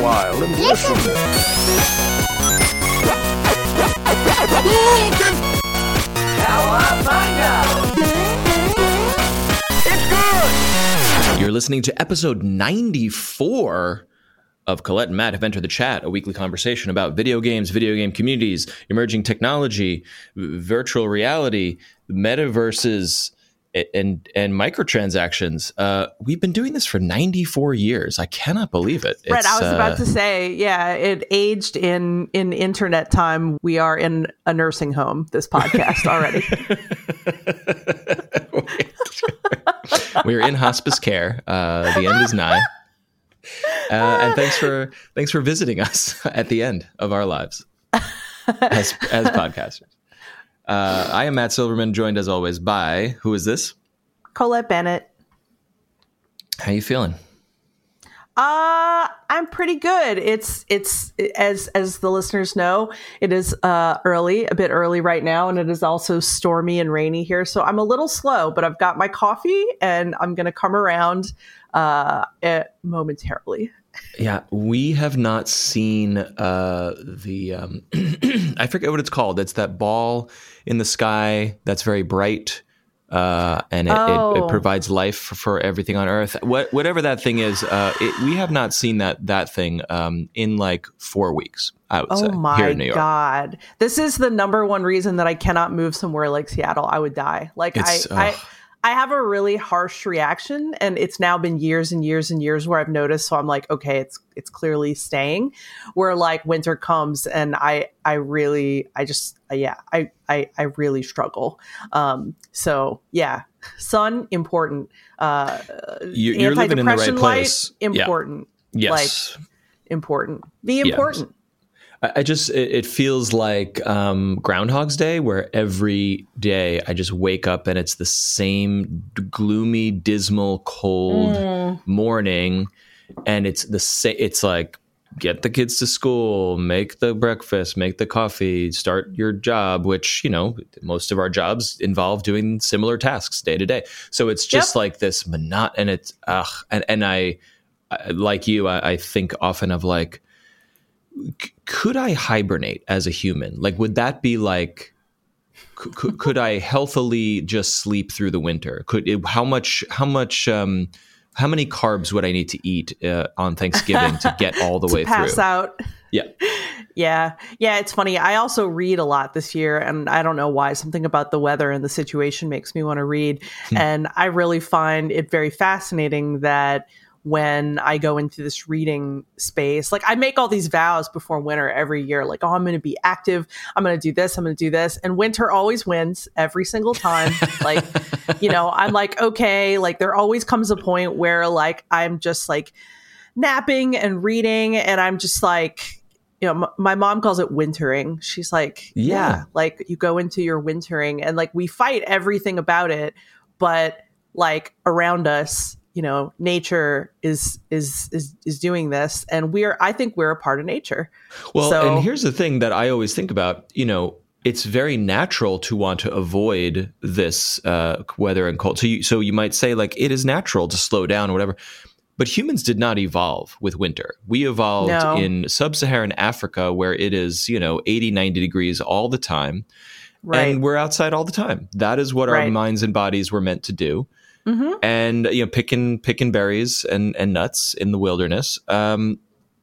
a while and listen. You're listening to episode 94 of Colette and Matt have entered the chat, a weekly conversation about video games, video game communities, emerging technology, virtual reality, metaverses, a- and and microtransactions. Uh, we've been doing this for 94 years. I cannot believe it. Brett, I was uh, about to say, yeah, it aged in in internet time. We are in a nursing home. This podcast already. We're in hospice care. Uh, the end is nigh. Uh, and thanks for thanks for visiting us at the end of our lives as as podcasters. Uh, I am Matt Silverman, joined as always by who is this? Colette Bennett. How you feeling? Uh, I'm pretty good. It's it's as as the listeners know, it is uh early, a bit early right now, and it is also stormy and rainy here. So I'm a little slow, but I've got my coffee, and I'm gonna come around uh eh, momentarily. Yeah, we have not seen uh, the um, I forget what it's called. It's that ball in the sky that's very bright. Uh, and it, it, Oh. it provides life for, for everything on Earth. What, whatever that thing is, uh, it, we have not seen that that thing um, in like four weeks. I would say Oh my here in New York. god! This is the number one reason that I cannot move somewhere like Seattle. I would die. Like It's, I, I. I have a really harsh reaction, and it's now been years and years and years where I've noticed. So I'm like, okay, it's it's clearly staying. Where like winter comes, and I I really I just yeah I I I really struggle. Um. So yeah, sun important. Uh, You, you're living in the right place. Light, Yeah. important. Yes. Important. Be important. I I just it, it feels like um, Groundhog's Day, where every day I just wake up and it's the same gloomy, dismal, cold Mm. morning, and it's the same. It's like get the kids to school, make the breakfast, make the coffee, start your job, which you know most of our jobs involve doing similar tasks day to day. So it's just Yep. like this monot, and it's ugh, and and I, I like you, I, I think often of like c- could I hibernate as a human? Like, would that be like, c- could, could I healthily just sleep through the winter? Could it, how much, how much, um, how many carbs would I need to eat uh, on Thanksgiving to get all the way pass through? out. Yeah, Yeah. Yeah, it's funny. I also read a lot this year and I don't know why something about the weather and the situation makes me want to read and I really find it very fascinating that when I go into this reading space, like I make all these vows before winter every year, like, oh, I'm going to be active. I'm going to do this. I'm going to do this. And winter always wins every single time. like, you know, I'm like, okay, like there always comes a point where like I'm just like napping and reading and I'm just like, you know, m- my mom calls it wintering. She's like, Yeah. yeah, like you go into your wintering and like we fight everything about it, but like around us, you know, nature is is is is doing this and we're I think we're a part of nature. Well, So- and here's the thing that I always think about. You know, it's very natural to want to avoid this uh, weather and cold. So, you, so you might say like it is natural to slow down or whatever. But humans did not evolve with winter. We evolved No. in sub-Saharan Africa where it is, you know, 80, 90 degrees all the time. Right. And we're outside all the time. That is what our minds and bodies were meant to do hmm and you know picking picking berries and and nuts in the wilderness. Um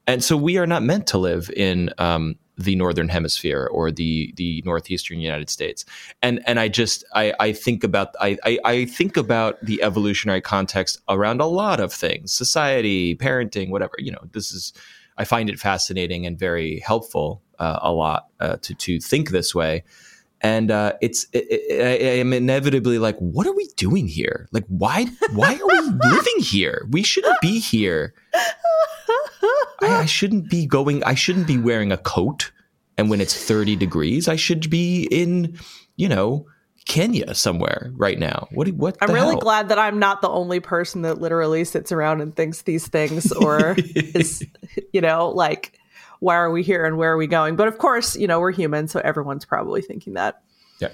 and so we are not meant to live in um the northern hemisphere or the the northeastern united states. And and i just i i think about i i, I think about the evolutionary context around a lot of things society parenting whatever. You know this is i find it fascinating and very helpful uh, a lot uh, to to think this way and uh, it's it, it, I, I am inevitably like, what are we doing here? Like, why why are we living here? We shouldn't be here. I, I shouldn't be going. I shouldn't be wearing a coat. And when it's thirty degrees, I should be in, you know, Kenya somewhere right now. What? What? I'm really hell? glad that I'm not the only person that literally sits around and thinks these things or is, you know, like, why are we here and where are we going? But of course, you know, we're human, so everyone's probably thinking that. Yeah.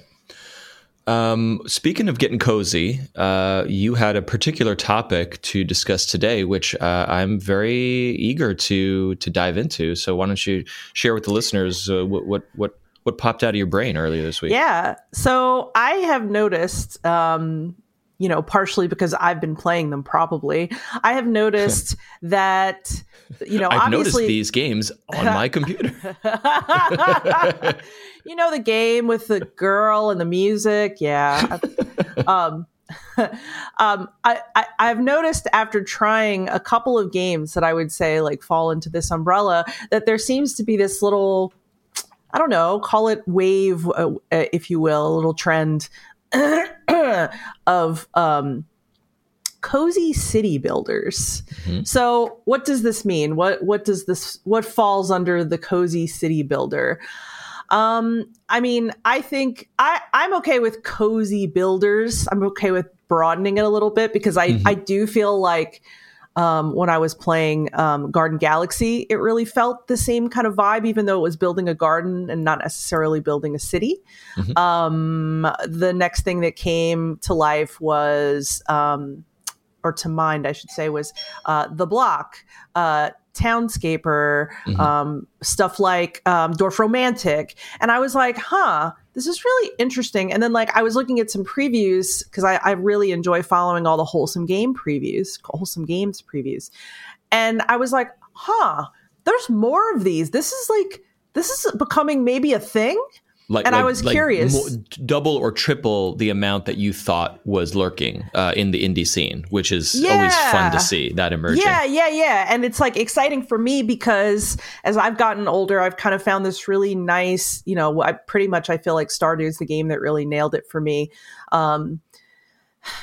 Um, speaking of getting cozy, uh, you had a particular topic to discuss today, which uh, I'm very eager to to dive into. So why don't you share with the listeners uh, what, what what what popped out of your brain earlier this week? Yeah. So I have noticed, um, you know, partially because I've been playing them. Probably, I have noticed that you know, I've noticed these games on my computer. you know the game with the girl and the music yeah um, um, I, I, I've noticed after trying a couple of games that I would say like fall into this umbrella that there seems to be this little, I don't know, call it wave, uh, uh, if you will, a little trend of um, cozy city builders. So, what does this mean? What what does this what falls under the cozy city builder? Um, I mean, I think I, I'm okay with cozy builders. I'm okay with broadening it a little bit because I, I do feel like um, when I was playing um, Garden Galaxy, it really felt the same kind of vibe, even though it was building a garden and not necessarily building a city. Um, the next thing that came to life was, um, or to mind, I should say, was uh, the block. Uh, Townscaper, um, stuff like um, Dorfromantik. And I was like, huh, this is really interesting. And then, like, I was looking at some previews because I, I really enjoy following all the wholesome game previews, wholesome games previews. And I was like, huh, there's more of these. This is like, this is becoming maybe a thing. Like, And I was like curious. mo- double or triple the amount that you thought was lurking uh, in the indie scene, which is always fun to see that emerging. Yeah, yeah, yeah. And it's like exciting for me because as I've gotten older, I've kind of found this really nice, you know, I pretty much I feel like Stardew is the game that really nailed it for me. Um,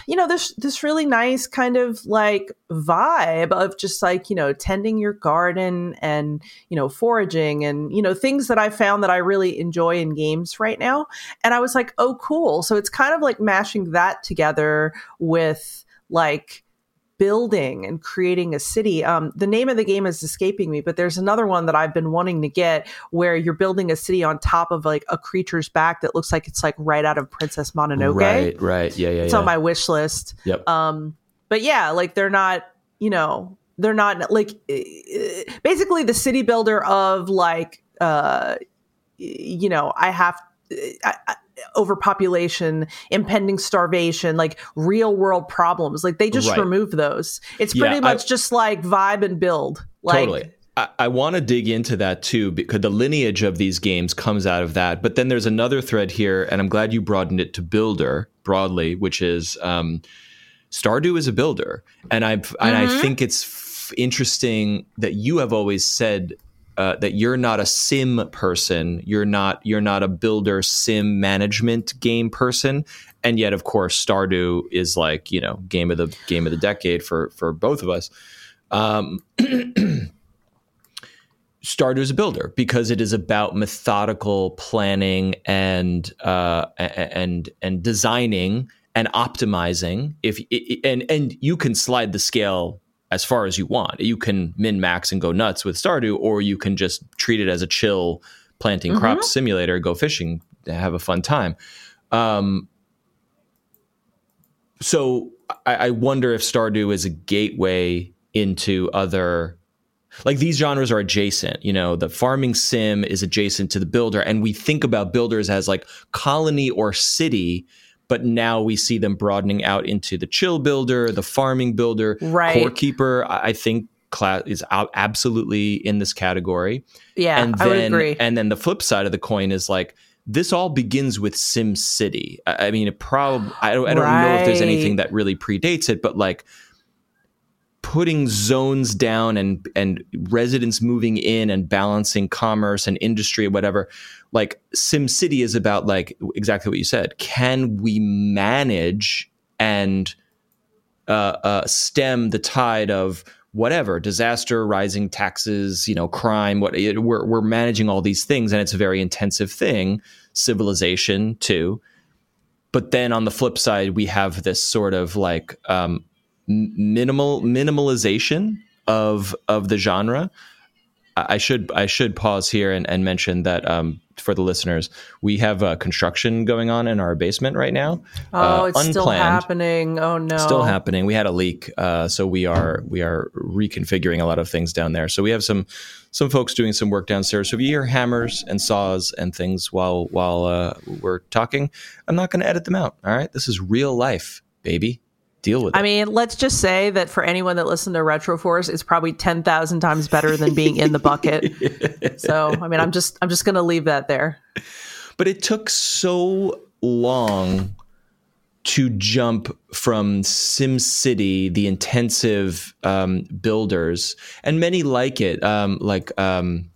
you know, this this really nice kind of like vibe of just like, you know, tending your garden and, you know, foraging and, you know, things that I found that I really enjoy in games right now. And I was like, oh cool. So it's kind of like mashing that together with like building and creating a city. Um, the name of the game is escaping me, but there's another one that I've been wanting to get where you're building a city on top of like a creature's back that looks like it's like right out of Princess Mononoke. Right, right. Yeah, yeah, It's yeah. on my wish list. yep. Um, but yeah, like they're not, you know, they're not like eh, basically the city builder of like, uh, you know, I have I, I, overpopulation, impending starvation, like real world problems. Like they just Right. remove those. It's Yeah, pretty I- much just like vibe and build. Like, totally. I, I want to dig into that too because the lineage of these games comes out of that. But then there's another thread here, and I'm glad you broadened it to builder broadly, which is um, Stardew is a builder, and I and I think it's f- interesting that you have always said. Uh, that you're not a sim person, you're not you're not a builder sim management game person, and yet of course Stardew is like you know game of the game of the decade for for both of us. Um, Stardew is a builder because it is about methodical planning and uh, and and designing and optimizing. If and and you can slide the scale as far as you want. You can min max and go nuts with Stardew, or you can just treat it as a chill planting crops simulator, go fishing, have a fun time. Um, so I, I wonder if Stardew is a gateway into other like these genres are adjacent you know the farming sim is adjacent to the builder and we think about builders as like colony or city but now we see them broadening out into the chill builder the farming builder Right. core keeper i think class is out absolutely in this category yeah, and I would then agree. and then the flip side of the coin is like this all begins with SimCity. I, I mean, it probably I don't, I don't know if there's anything that really predates it, but like putting zones down and and residents moving in and balancing commerce and industry or whatever. Like SimCity is about like exactly what you said. Can we manage and uh, uh, stem the tide of whatever disaster, rising taxes, you know, crime. What it, we're we're managing all these things, and it's a very intensive thing. Civilization too, but then on the flip side, we have this sort of like um, minimal minimalization of of the genre. I should I should pause here and, and mention that um, for the listeners, we have uh, construction going on in our basement right now. Oh, uh, it's still happening. Oh no. Still happening. We had a leak, uh, so we are we are reconfiguring a lot of things down there. So we have some some folks doing some work downstairs. So if you hear hammers and saws and things while while uh, we're talking, I'm not going to edit them out. All right, this is real life, baby. Deal with it. I mean, let's just say that for anyone that listened to Retroforce, it's probably ten thousand times better than being in the bucket. so, I mean, I'm just I'm just going to leave that there. but it took so long to jump from SimCity, the intensive um, builders, and many like it, um, like. Um,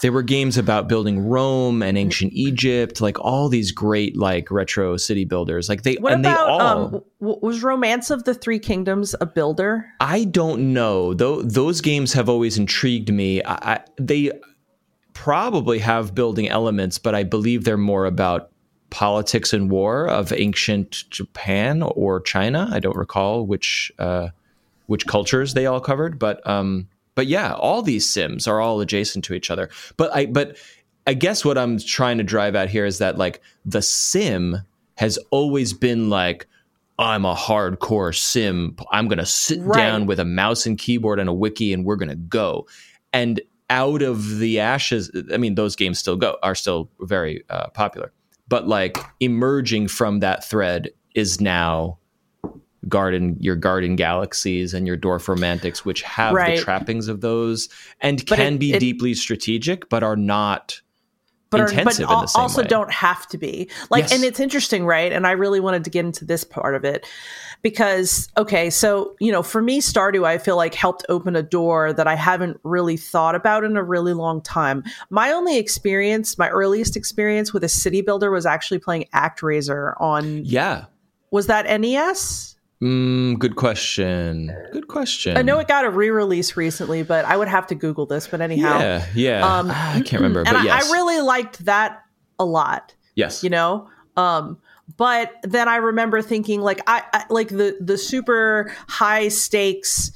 there were games about building Rome and ancient Egypt, like all these great like retro city builders. Like they What and about they all. um, was Romance of the Three Kingdoms a builder? I don't know. Though those games have always intrigued me. I, I, they probably have building elements, but I believe they're more about politics and war of ancient Japan or China. I don't recall which uh, which cultures they all covered, but um, but yeah, all these sims are all adjacent to each other. But I but I guess what I'm trying to drive at here is that like the sim has always been like I'm a hardcore sim. I'm going to sit Right. down with a mouse and keyboard and a wiki and we're going to go. And out of the ashes, I mean, those games still go, are still very uh, popular. But like emerging from that thread is now garden your garden galaxies and your Dorfromantiks which have Right. the trappings of those and But can it- be it- deeply strategic but are not but, are, intensive but in al- the same also way. don't have to be like Yes. and it's interesting right and i really wanted to get into this part of it because okay so you know for me stardew i feel like helped open a door that i haven't really thought about in a really long time my only experience my earliest experience with a city builder was actually playing actraiser on yeah was that nes mm, good question. Good question. I know it got a re-release recently but i would have to google this but anyhow. Yeah yeah. Um, i can't remember and but I, yes. I really liked that a lot yes. you know? Um but then i remember thinking like I, I like the the super high stakes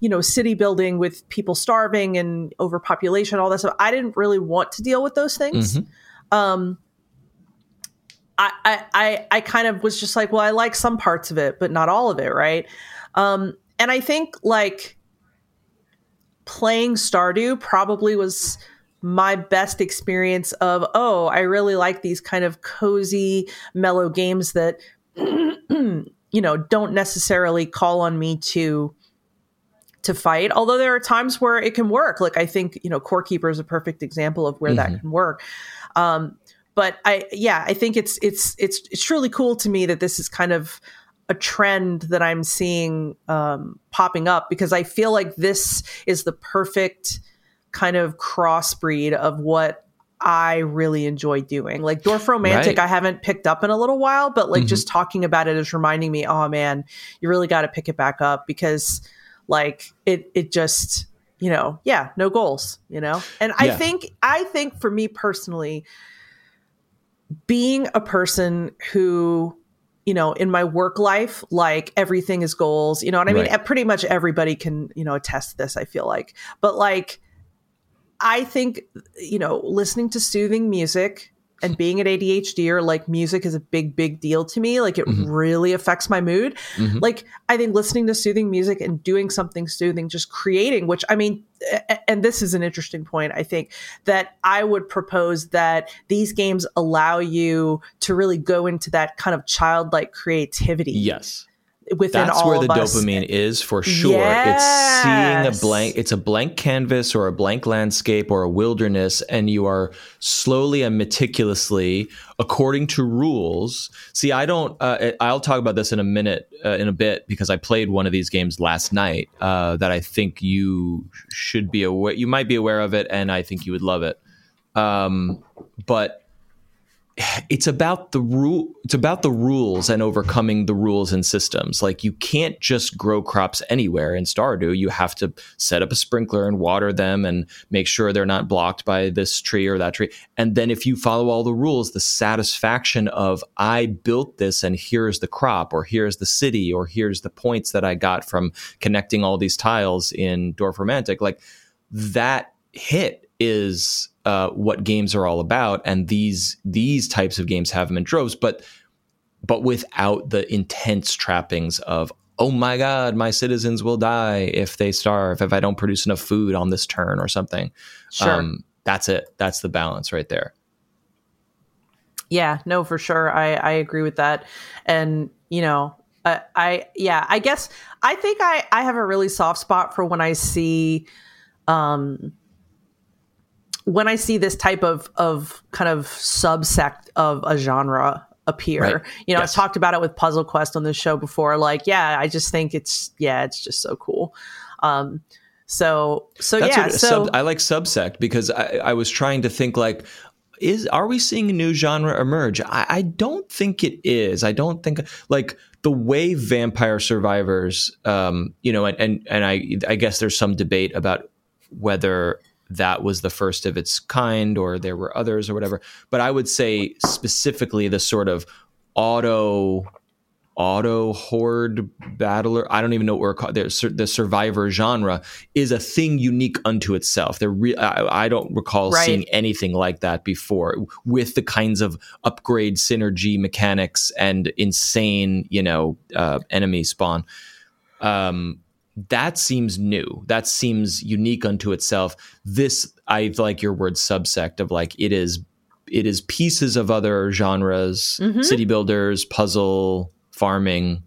you know city building with people starving and overpopulation all that stuff. I didn't really want to deal with those things. Mhm. um I, I i i kind of was just like well i like some parts of it but not all of it right? Um and i think like playing stardew probably was my best experience of oh i really like these kind of cozy mellow games that you know don't necessarily call on me to to fight. Although there are times where it can work. Like i think you know core keeper is a perfect example of where that Mhm. can work. Um but i yeah i think it's it's it's it's truly cool to me that this is kind of a trend that i'm seeing um popping up because i feel like this is the perfect kind of crossbreed of what I really enjoy doing. Like Dorfromantik, Right. I haven't picked up in a little while, but like Mhm. just talking about it is reminding me, oh man, you really got to pick it back up because like it it just you know yeah no goals you know and i think i think for me personally being a person who you know in my work life like everything is goals you know what i mean Right. Pretty much everybody can you know attest to this i feel like but like i think you know listening to soothing music and being an adhd or like music is a big big deal to me like it Mhm. really affects my mood Mhm. like i think listening to soothing music and doing something soothing just creating which i mean and this is an interesting point i think that i would propose that these games allow you to really go into that kind of childlike creativity yes within that's where the us. dopamine is for sure. It's seeing a blank it's a blank canvas or a blank landscape or a wilderness and you are slowly and meticulously according to rules. See i don't uh, i'll talk about this in a minute uh, in a bit because i played one of these games last night uh, that i think you should be aware you might be aware of it and i think you would love it. Um, but it's about the rule it's about the rules and overcoming the rules and systems. Like you can't just grow crops anywhere in stardew. You have to set up a sprinkler and water them and make sure they're not blocked by this tree or that tree. And then if you follow all the rules the satisfaction of i built this and here's the crop or here's the city or here's the points that i got from connecting all these tiles in Dorfromantik like that hit is uh, what games are all about, and these these types of games have them in droves, but but without the intense trappings of oh my god, my citizens will die if they starve if I don't produce enough food on this turn or something. Sure. Um, that's it. That's the balance right there. Yeah, no, for sure. I I agree with that, and you know, uh, I yeah, I guess I think I I have a really soft spot for when I see, um, when I see this type of of kind of subsect of a genre appear. Right. You know, Yes. I've talked about it with Puzzle Quest on this show before. Like, yeah, I just think it's yeah, it's just so cool. Um, so so That's yeah, what, so sub, I like subsect because I, I was trying to think like, is are we seeing a new genre emerge? I, I don't think it is. I don't think like the way Vampire Survivors, um, you know, and and, and I I guess there's some debate about whether that was the first of its kind or there were others or whatever. But I would say specifically the sort of auto auto horde battler i don't even know what we're called the, the survivor genre is a thing unique unto itself there re- I, I don't recall Right. seeing anything like that before with the kinds of upgrade synergy mechanics and insane you know uh, enemy spawn um, that seems new that seems unique unto itself this i like your word subsect of like it is it is pieces of other genres Mhm. city builders puzzle farming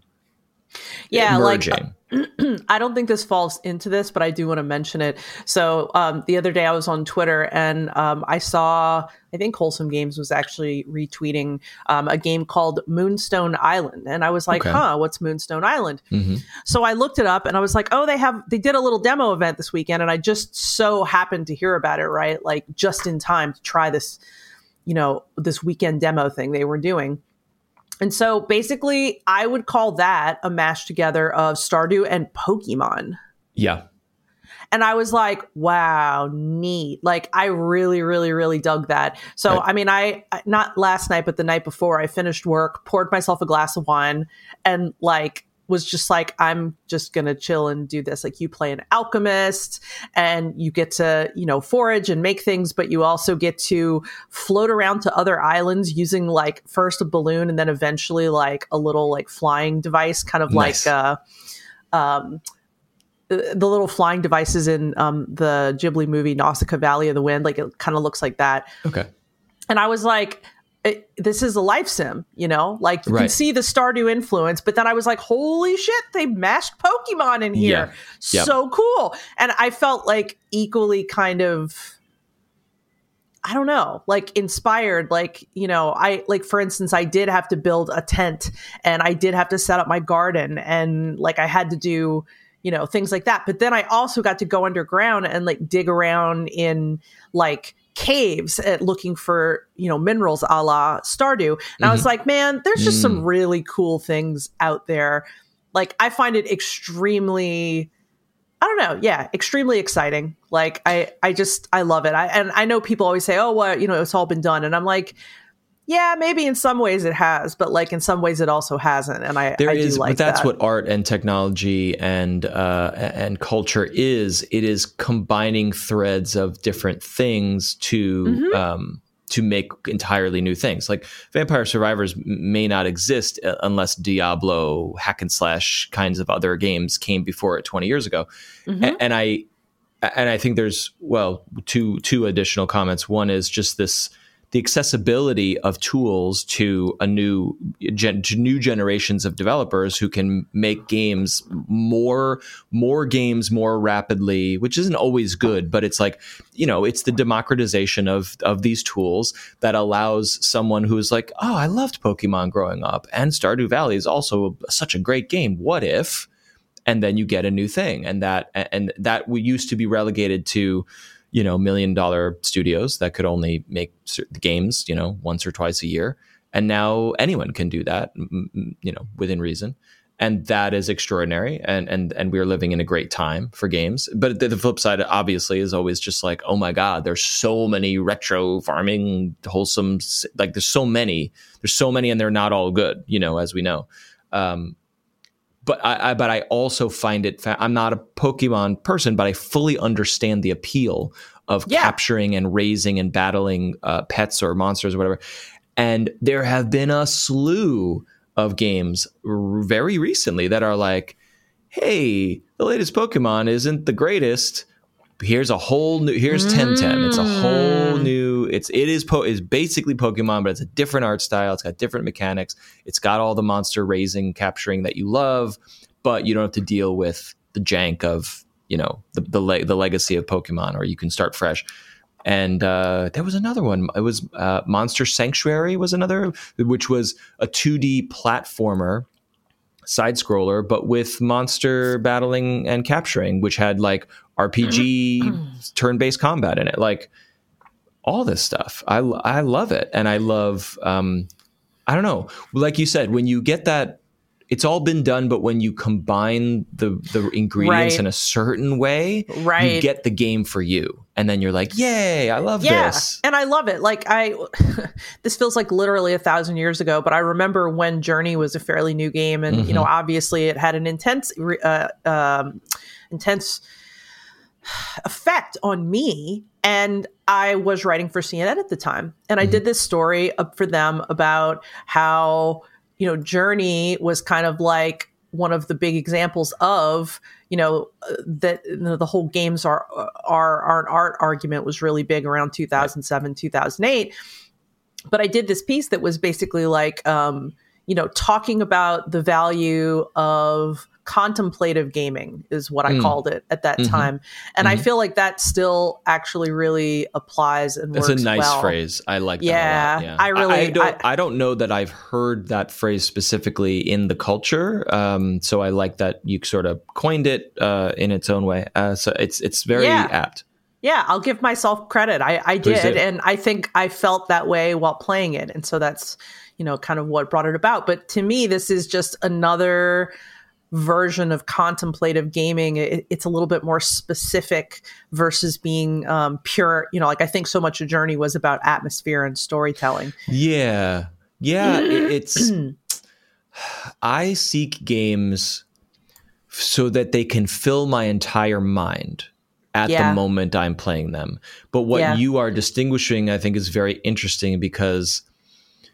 yeah, like merging. I don't think this falls into this, but I do want to mention it. So um, the other day I was on Twitter and um, I saw, I think Wholesome Games was actually retweeting um, a game called Moonstone Island, and I was like, Okay. "Huh, what's Moonstone Island?" Mhm. So I looked it up and I was like, "Oh, they have they did a little demo event this weekend," and I just so happened to hear about it, right? Like just in time to try this, you know, this weekend demo thing they were doing. And so basically, I would call that a mash together of Stardew and Pokemon. yeah And I was like, wow, neat. Like, I really, really, really dug that. So, Right. I mean, I, I- not last night, but the night before, I finished work, poured myself a glass of wine, and like, was just like, I'm just gonna chill and do this. Like, you play an alchemist and you get to, you know, forage and make things, but you also get to float around to other islands using like first a balloon and then eventually like a little like flying device, kind of Nice. like, uh, um, the the little flying devices in um, the Ghibli movie Nausicaa Valley of the Wind. Like it kind of looks like that. okay And I was like, it, this is a life sim, you know? Like you can see the Stardew influence, but then I was like, holy shit, they mashed Pokemon in here. Yep. So cool. And I felt like equally kind of. I don't know, like inspired. Like, you know, I, like, for instance, I did have to build a tent and I did have to set up my garden and like I had to do, you know, things like that. But then I also got to go underground and like dig around in like caves at looking for, you know, minerals a la Stardew. And I was mm-hmm. like, man, there's just some mm. really cool things out there. Like, I find it extremely. I don't know. Yeah, extremely exciting. Like I, I just, I love it. I and I know people always say, "Oh, well, you know, it's all been done," and I'm like, yeah, maybe in some ways it has, but like in some ways it also hasn't. And I, There I is, do like but that's that. what art and technology and uh, and culture is. It is combining threads of different things to Mm-hmm. um, to make entirely new things. Like Vampire Survivors may not exist uh, unless Diablo, hack and slash kinds of other games came before it twenty years ago. Mm-hmm. And I and I think there's well two two additional comments. One is just this the accessibility of tools to a new gen, to new generations of developers who can make games more more games more rapidly, which isn't always good, but it's like you know it's the democratization of of these tools that allows someone who's like oh I loved Pokemon growing up and Stardew Valley is also such a great game. What if? and then you get a new thing and that and that we used to be relegated to you know million dollar studios that could only make games you know once or twice a year. And now anyone can do that you know within reason. And that is extraordinary. And and and we're living in a great time for games. But the, the, flip side obviously is always just like oh my god there's so many retro farming wholesome like there's so many there's so many and they're not all good you know as we know. Um, but I, I, but I also find it fa- I'm not a Pokemon person but I fully understand the appeal of yeah. capturing and raising and battling uh, pets or monsters or whatever and there have been a slew of games r- very recently that are like, hey, the latest Pokemon isn't the greatest. Here's a whole new. Here's mm. Temtem. It's a whole new. It's it is po- is basically Pokemon, but it's a different art style. It's got different mechanics. It's got all the monster raising, capturing that you love, but you don't have to deal with the jank of you know the the, le- the legacy of Pokemon, or you can start fresh and uh, there was another one. It was uh, Monster Sanctuary was another, which was a 2D platformer side scroller, but with monster battling and capturing, which had like RPG turn based combat in it, like all this stuff. I I love it, and I love. Um, I don't know, like you said, when you get that it's all been done, but when you combine the the ingredients right. in a certain way, right. you get the game for you. And then you're like, yay, I love yeah. this. And I love it. Like I this feels like literally a thousand years ago, but I remember when Journey was a fairly new game and mm-hmm. you know, mm-hmm. obviously it had an intense uh, um, intense effect on me and I was writing for CNN at the time. And I mm-hmm. did this story up for them about how you know, Journey was kind of like one of the big examples of you know that you know, the whole games are are are an art argument was really big around 2007 2008 but i did this piece that was basically like um you know talking about the value of contemplative gaming is what I mm. called it at that mm-hmm. time. And mm-hmm. I feel like that still actually really applies and works. It's a nice well. phrase. I like yeah, yeah, I really I, I don't I, I, don't know that I've heard that phrase specifically in the culture. Um, so I like that you sort of coined it uh, in its own way. Uh, so it's it's very yeah. apt. Yeah, I'll give myself credit. I, I did, and I think I felt that way while playing it, and so that's you know kind of what brought it about. But to me, this is just another version of contemplative gaming it, it's a little bit more specific versus being um, pure you know like i think so much of journey was about atmosphere and storytelling yeah yeah it, it's i seek games so that they can fill my entire mind at yeah. the moment i'm playing them but what yeah. you are distinguishing i think is very interesting because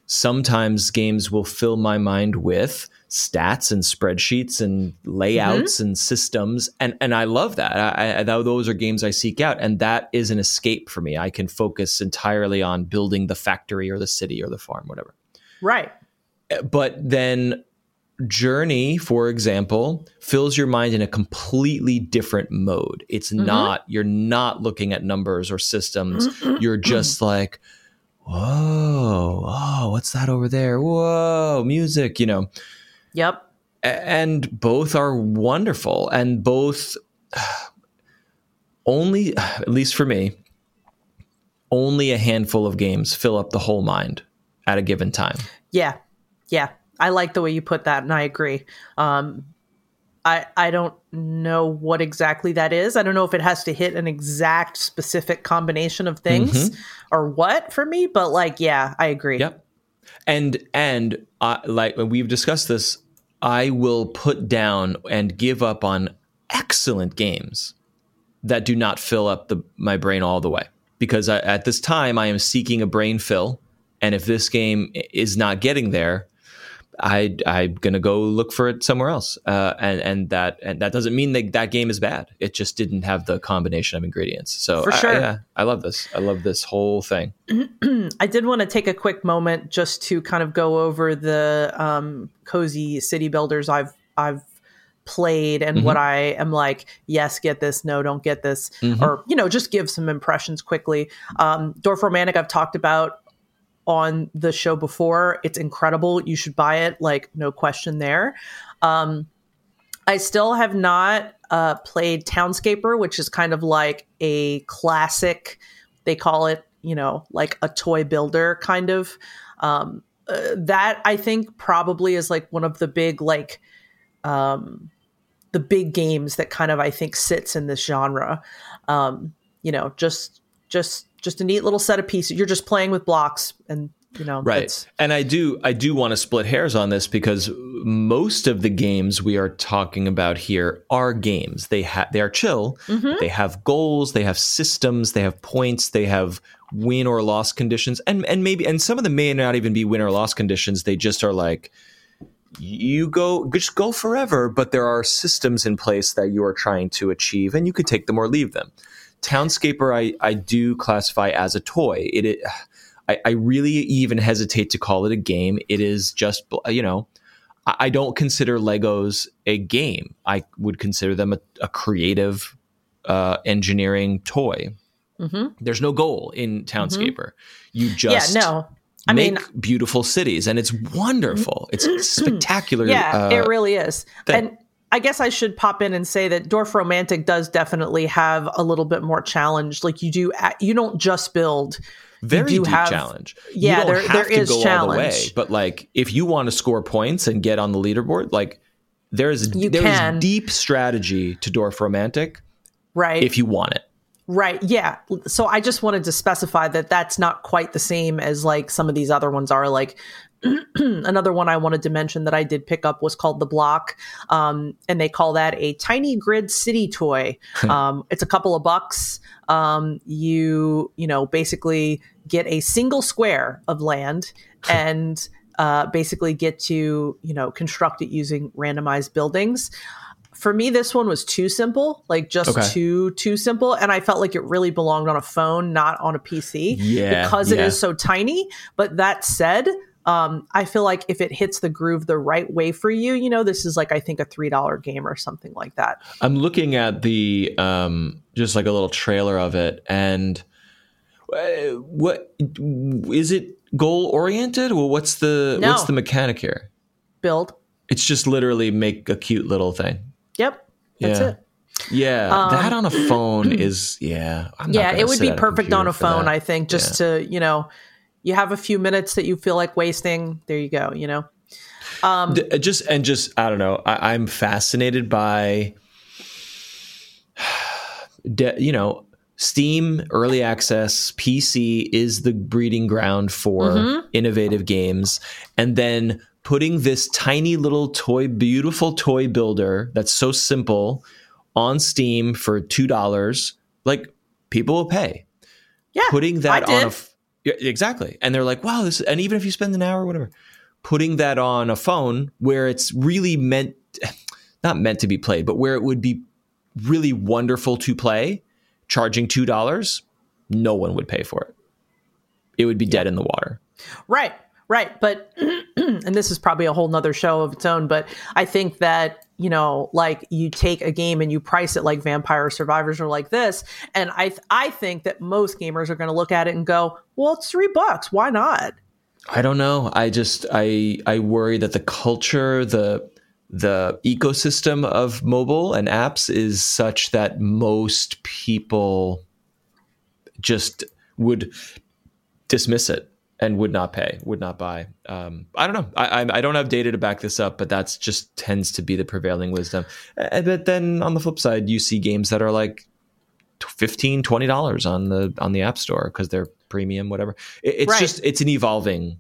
sometimes games will fill my mind with stats and spreadsheets and layouts mm-hmm. and systems and and I love that. I, I, those are games I seek out and that is an escape for me. I can focus entirely on building the factory or the city or the farm whatever. Right. Eh, but then Journey, for example, fills your mind in a completely different mode. It's mm-hmm. not you're not looking at numbers or systems. you're just like whoa, oh, what's that over there? Whoa, music, you know. Yep. And both are wonderful and both only at least for me only a handful of games fill up the whole mind at a given time. Yeah. Yeah. I like the way you put that and I agree. Um, I, I don't know what exactly that is. I don't know if it has to hit an exact specific combination of things mm-hmm. or what for me, but like, yeah, I agree. Yep. And, and uh, like we've discussed this I will put down and give up on excellent games that do not fill up the, my brain all the way. Because I, at this time, I am seeking a brain fill. And if this game is not getting there, I I'm gonna go look for it somewhere else. Uh, and and that and that doesn't mean that that game is bad. It just didn't have the combination of ingredients. So for sure, I, yeah, I love this. I love this whole thing. I did want to take a quick moment just to kind of go over the um, cozy city builders I've I've played and mm-hmm. what I am like, yes, get this, no, don't get this, mm-hmm. or you know, just give some impressions quickly. Um, Dorfromantik I've talked about on the show before. It's incredible. You should buy it, like no question there. Um, I still have not uh, played Townscaper, which is kind of like a classic. They call it, you know, like a toy builder kind of. Um, uh, that I think probably is like one of the big like um, the big games that kind of I think sits in this genre. Um, you know, just just just a neat little set of pieces. You're just playing with blocks and you know right. and i do i do want to split hairs on this because most of the games we are talking about here are games. They have they are chill. Mm-hmm. they have goals. They have systems. They have points. They have win or loss conditions. And and maybe and some of them may not even be win or loss conditions. They just are like you go just go forever but there are systems in place that you are trying to achieve and you could take them or leave them townscaper i i do classify as a toy it, it I, I really even hesitate to call it a game. It is just, you know, I, I don't consider Legos a game. I would consider them a, a creative uh, engineering toy. Mm-hmm. There's no goal in Townscaper. Mm-hmm. You just yeah, no. I make mean, beautiful cities, and it's wonderful. It's spectacular. Yeah, uh, it really is. Thing. And I guess I should pop in and say that Dorfromantik does definitely have a little bit more challenge. Like you do, you don't just build very deep have, challenge. Yeah, there, there is challenge. Way, but like if you want to score points and get on the leaderboard, like there's you there's can. deep strategy to Dorfromantik, Right. If you want it. Right. Yeah. So I just wanted to specify that that's not quite the same as like some of these other ones are. Like another one I wanted to mention that I did pick up was called The Block. Um, and they call that a tiny grid city toy. um, it's a couple of bucks. Um, you, you know, basically get a single square of land and uh, basically get to, you know, construct it using randomized buildings for me this one was too simple like just okay. too too simple and i felt like it really belonged on a phone not on a pc yeah, because yeah. it is so tiny but that said um, I feel like if it hits the groove the right way for you, you know, this is like I think a three dollar game or something like that. I'm looking at the um, just like a little trailer of it, and uh, what is it goal oriented? Well, what's the no. what's the mechanic here? Build. It's just literally make a cute little thing. Yep, that's yeah. it. Yeah, um, that on a phone is yeah. yeah, it would be perfect on a phone. I think just yeah. to you know you have a few minutes that you feel like wasting. There you go you know? Um, uh, just and just i don't know I, i'm fascinated by you know steam early access pc is the breeding ground for mm-hmm. innovative games. And then putting this tiny little toy beautiful toy builder that's so simple on steam for two dollars like people will pay. Yeah putting that on a yeah, exactly. And they're like, wow, this, and even if you spend an hour or whatever, putting that on a phone where it's really meant, not meant to be played, but where it would be really wonderful to play, charging $2, no one would pay for it. It would be dead in the water. Right. Right. But, and this is probably a whole nother show of its own, but I think that, you know, like you take a game and you price it like Vampire Survivors or like this. And I, I think that most gamers are going to look at it and go, well, it's three bucks. Why not? I don't know. I just, I, I worry that the culture, the, the ecosystem of mobile and apps is such that most people just would dismiss it and would not pay, would not buy. Um, I don't know. I, I, I don't have data to back this up, but that's just tends to be the prevailing wisdom. But then on the flip side, you see games that are like 15 20 dollars on the on the app store because they're premium whatever it, it's right. just it's an evolving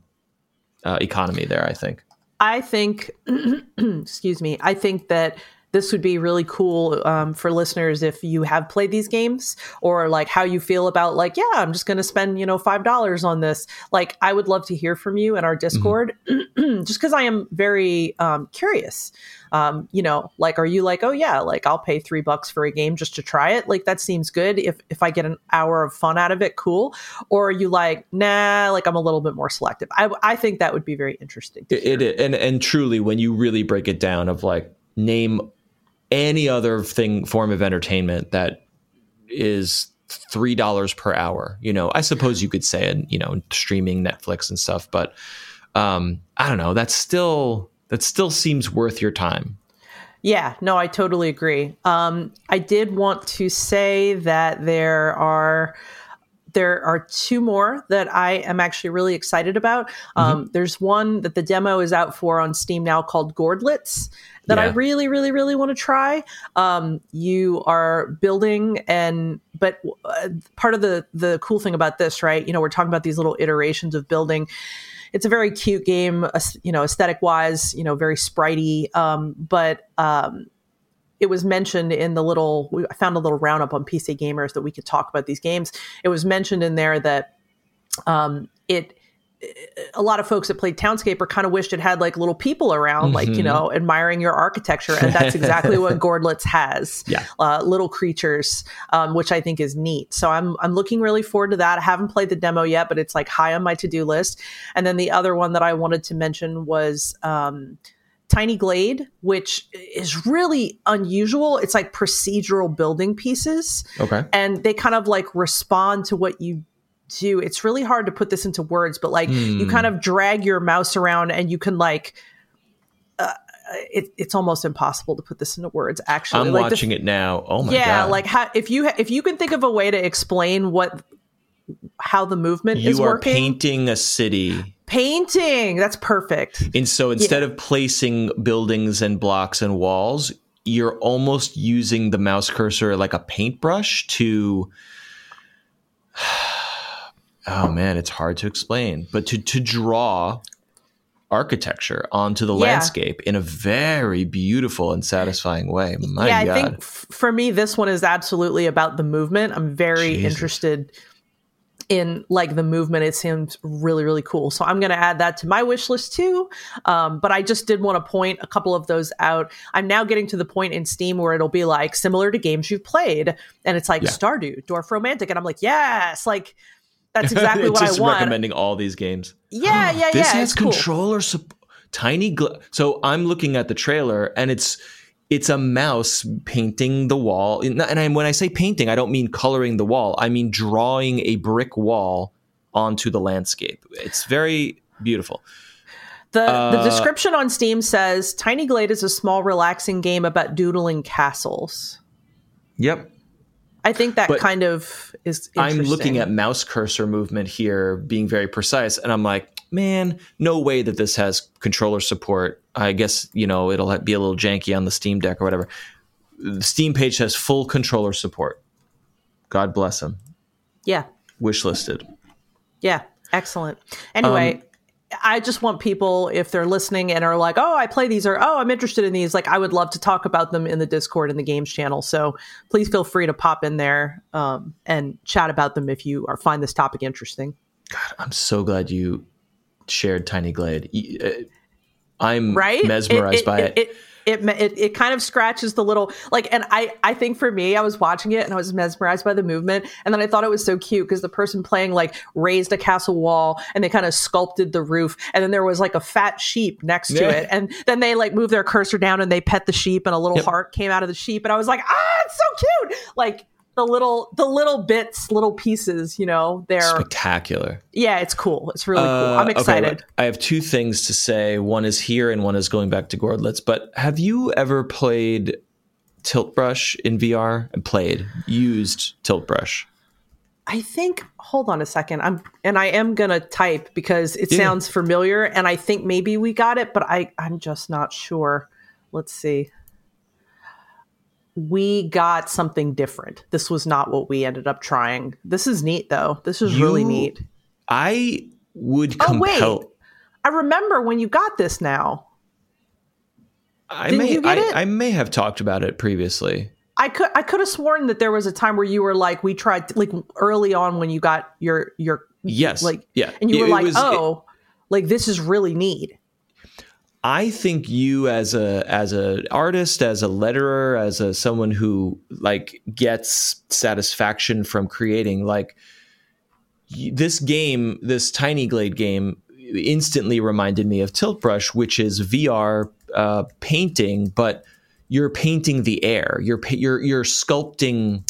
uh, economy there i think i think excuse me i think that this would be really cool um, for listeners if you have played these games or like how you feel about like yeah i'm just going to spend you know five dollars on this. Like i would love to hear from you in our discord mm-hmm. just because i am very um, curious. Um, you know like are you like oh yeah like i'll pay three bucks for a game just to try it? Like that seems good if if i get an hour of fun out of it cool. Or are you like nah like i'm a little bit more selective. I, I think that would be very interesting it, it and and truly when you really break it down of like name any other thing form of entertainment that is three dollars per hour. You know, I suppose you could say it, you know, streaming Netflix and stuff, but um, I don't know. That's still that still seems worth your time. Yeah, no, I totally agree. Um, I did want to say that there are there are two more that I am actually really excited about. Um, mm-hmm. There's one that the demo is out for on Steam now called Gourdlets that yeah. I really, really, really want to try. Um, you are building, and but uh, part of the the cool thing about this, right? You know, we're talking about these little iterations of building. It's a very cute game, you know, aesthetic wise, you know, very spritey. Um, but um, it was mentioned in the little I found a little roundup on PC Gamers that we could talk about these games. It was mentioned in there that um, it a lot of folks that played Townscaper kind of wished it had like little people around, mm-hmm. like you mm-hmm. know, admiring your architecture, and that's exactly what Gourdlets has. Yeah, uh, little creatures, um, which I think is neat. So I'm I'm looking really forward to that. I haven't played the demo yet, but it's like high on my to do list. And then the other one that I wanted to mention was. Um, Tiny Glade, which is really unusual. It's like procedural building pieces. Okay. And they kind of like respond to what you do. It's really hard to put this into words, but like mm. you hmm. kind of drag your mouse around and you can like uh, it, it's almost impossible to put this into words. Actually, I'm like watching it now. Oh my yeah, god! Yeah, like how, if you if you can think of a way to explain what how the movement is. you is are working, painting a city Painting. That's perfect. And so instead yeah. of placing buildings and blocks and walls, you're almost using the mouse cursor like a paintbrush to oh man it's hard to explain but to to draw architecture onto the yeah. landscape in a very beautiful and satisfying way My yeah God. i think f- for me this one is absolutely about the movement i'm very Jesus. interested in like the movement. It seems really really cool. So i'm going to add that to my wish list too. Um, but i just did want to point a couple of those out. I'm now getting to the point in steam where it'll be like similar to games you've played and it's like yeah. stardew Romantic, and i'm like yes! Like that's exactly what i want. recommending all these games. Yeah yeah yeah this has controller cool. tiny gl- so i'm looking at the trailer and it's it's a mouse painting the wall. And I, when I say painting, I don't mean coloring the wall. I mean drawing a brick wall onto the landscape. It's very beautiful. The, uh, the description on Steam says Tiny Glade is a small, relaxing game about doodling castles. Yep. I think that but kind of is. I'm looking at mouse cursor movement here being very precise, and I'm like, man, no way that this has controller support. I guess, you know, it'll be a little janky on the Steam Deck or whatever. The Steam page has full controller support. God bless them. Yeah. Wish listed. Yeah. Excellent. Anyway, um, I just want people, if they're listening and are like, oh, I play these or oh, I'm interested in these, like I would love to talk about them in the Discord and the games channel. So please feel free to pop in there um, and chat about them if you are find this topic interesting. God, I'm so glad you shared Tiny Glade. Uh, I'm right? mesmerized it, it, by it. it it, it it kind of scratches the little like and i i think for me i was watching it and i was mesmerized by the movement and then i thought it was so cute because the person playing like raised a castle wall and they kind of sculpted the roof and then there was like a fat sheep next to yeah. it and then they like move their cursor down and they pet the sheep and a little yep. heart came out of the sheep and i was like ah it's so cute like the little the little bits, little pieces, you know, they're spectacular. Yeah, it's cool. It's really uh, cool. I'm excited. Okay, I have two things to say. One is here and one is going back to Gourdlets. But have you ever played Tilt Brush in VR and played, used Tilt Brush? I think hold on a second. I'm and I am gonna type because it yeah. sounds familiar and I think maybe we got it, but I, I'm just not sure. Let's see we got something different. This was not what we ended up trying. This is neat though. This is you, really neat. I would oh, compel. Oh, wait. I remember when you got this now. I Didn't may I, I, may have talked about it previously. I could I could have sworn that there was a time where you were like we tried like early on when you got your your yes like yeah and you were like was, oh it, like this is really neat. I think you as a as an artist, as a letterer, as a someone who like gets satisfaction from creating, like this game, this Tiny Glade game, instantly reminded me of Tilt Brush, which is VR uh, painting, but you're painting the air. You're you're you're sculpting.